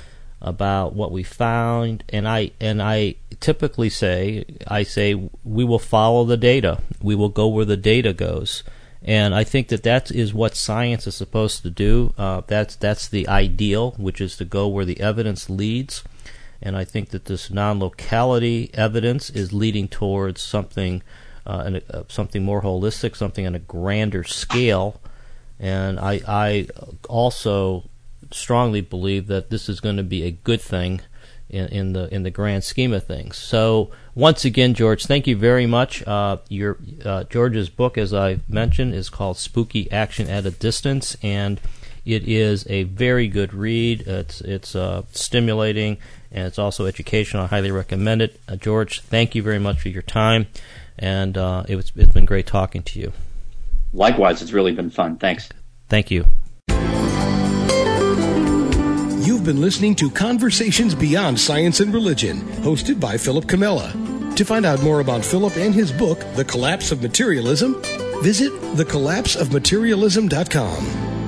about what we found and I and I typically say I say we will follow the data. We will go where the data goes. And I think that that is what science is supposed to do. Uh, that's that's the ideal, which is to go where the evidence leads. And I think that this non-locality evidence is leading towards something, uh, an, uh, something more holistic, something on a grander scale. And I, I also strongly believe that this is going to be a good thing in, in the in the grand scheme of things. So once again, George, thank you very much. Uh, your uh, George's book, as I mentioned, is called "Spooky Action at a Distance," and it is a very good read. It's it's uh, stimulating and it's also educational. I highly recommend it. Uh, George, thank you very much for your time, and uh, it was, it's been great talking to you. Likewise, it's really been fun. Thanks. Thank you. You've been listening to Conversations Beyond Science and Religion, hosted by Philip Comella. To find out more about Philip and his book, The Collapse of Materialism, visit thecollapseofmaterialism.com.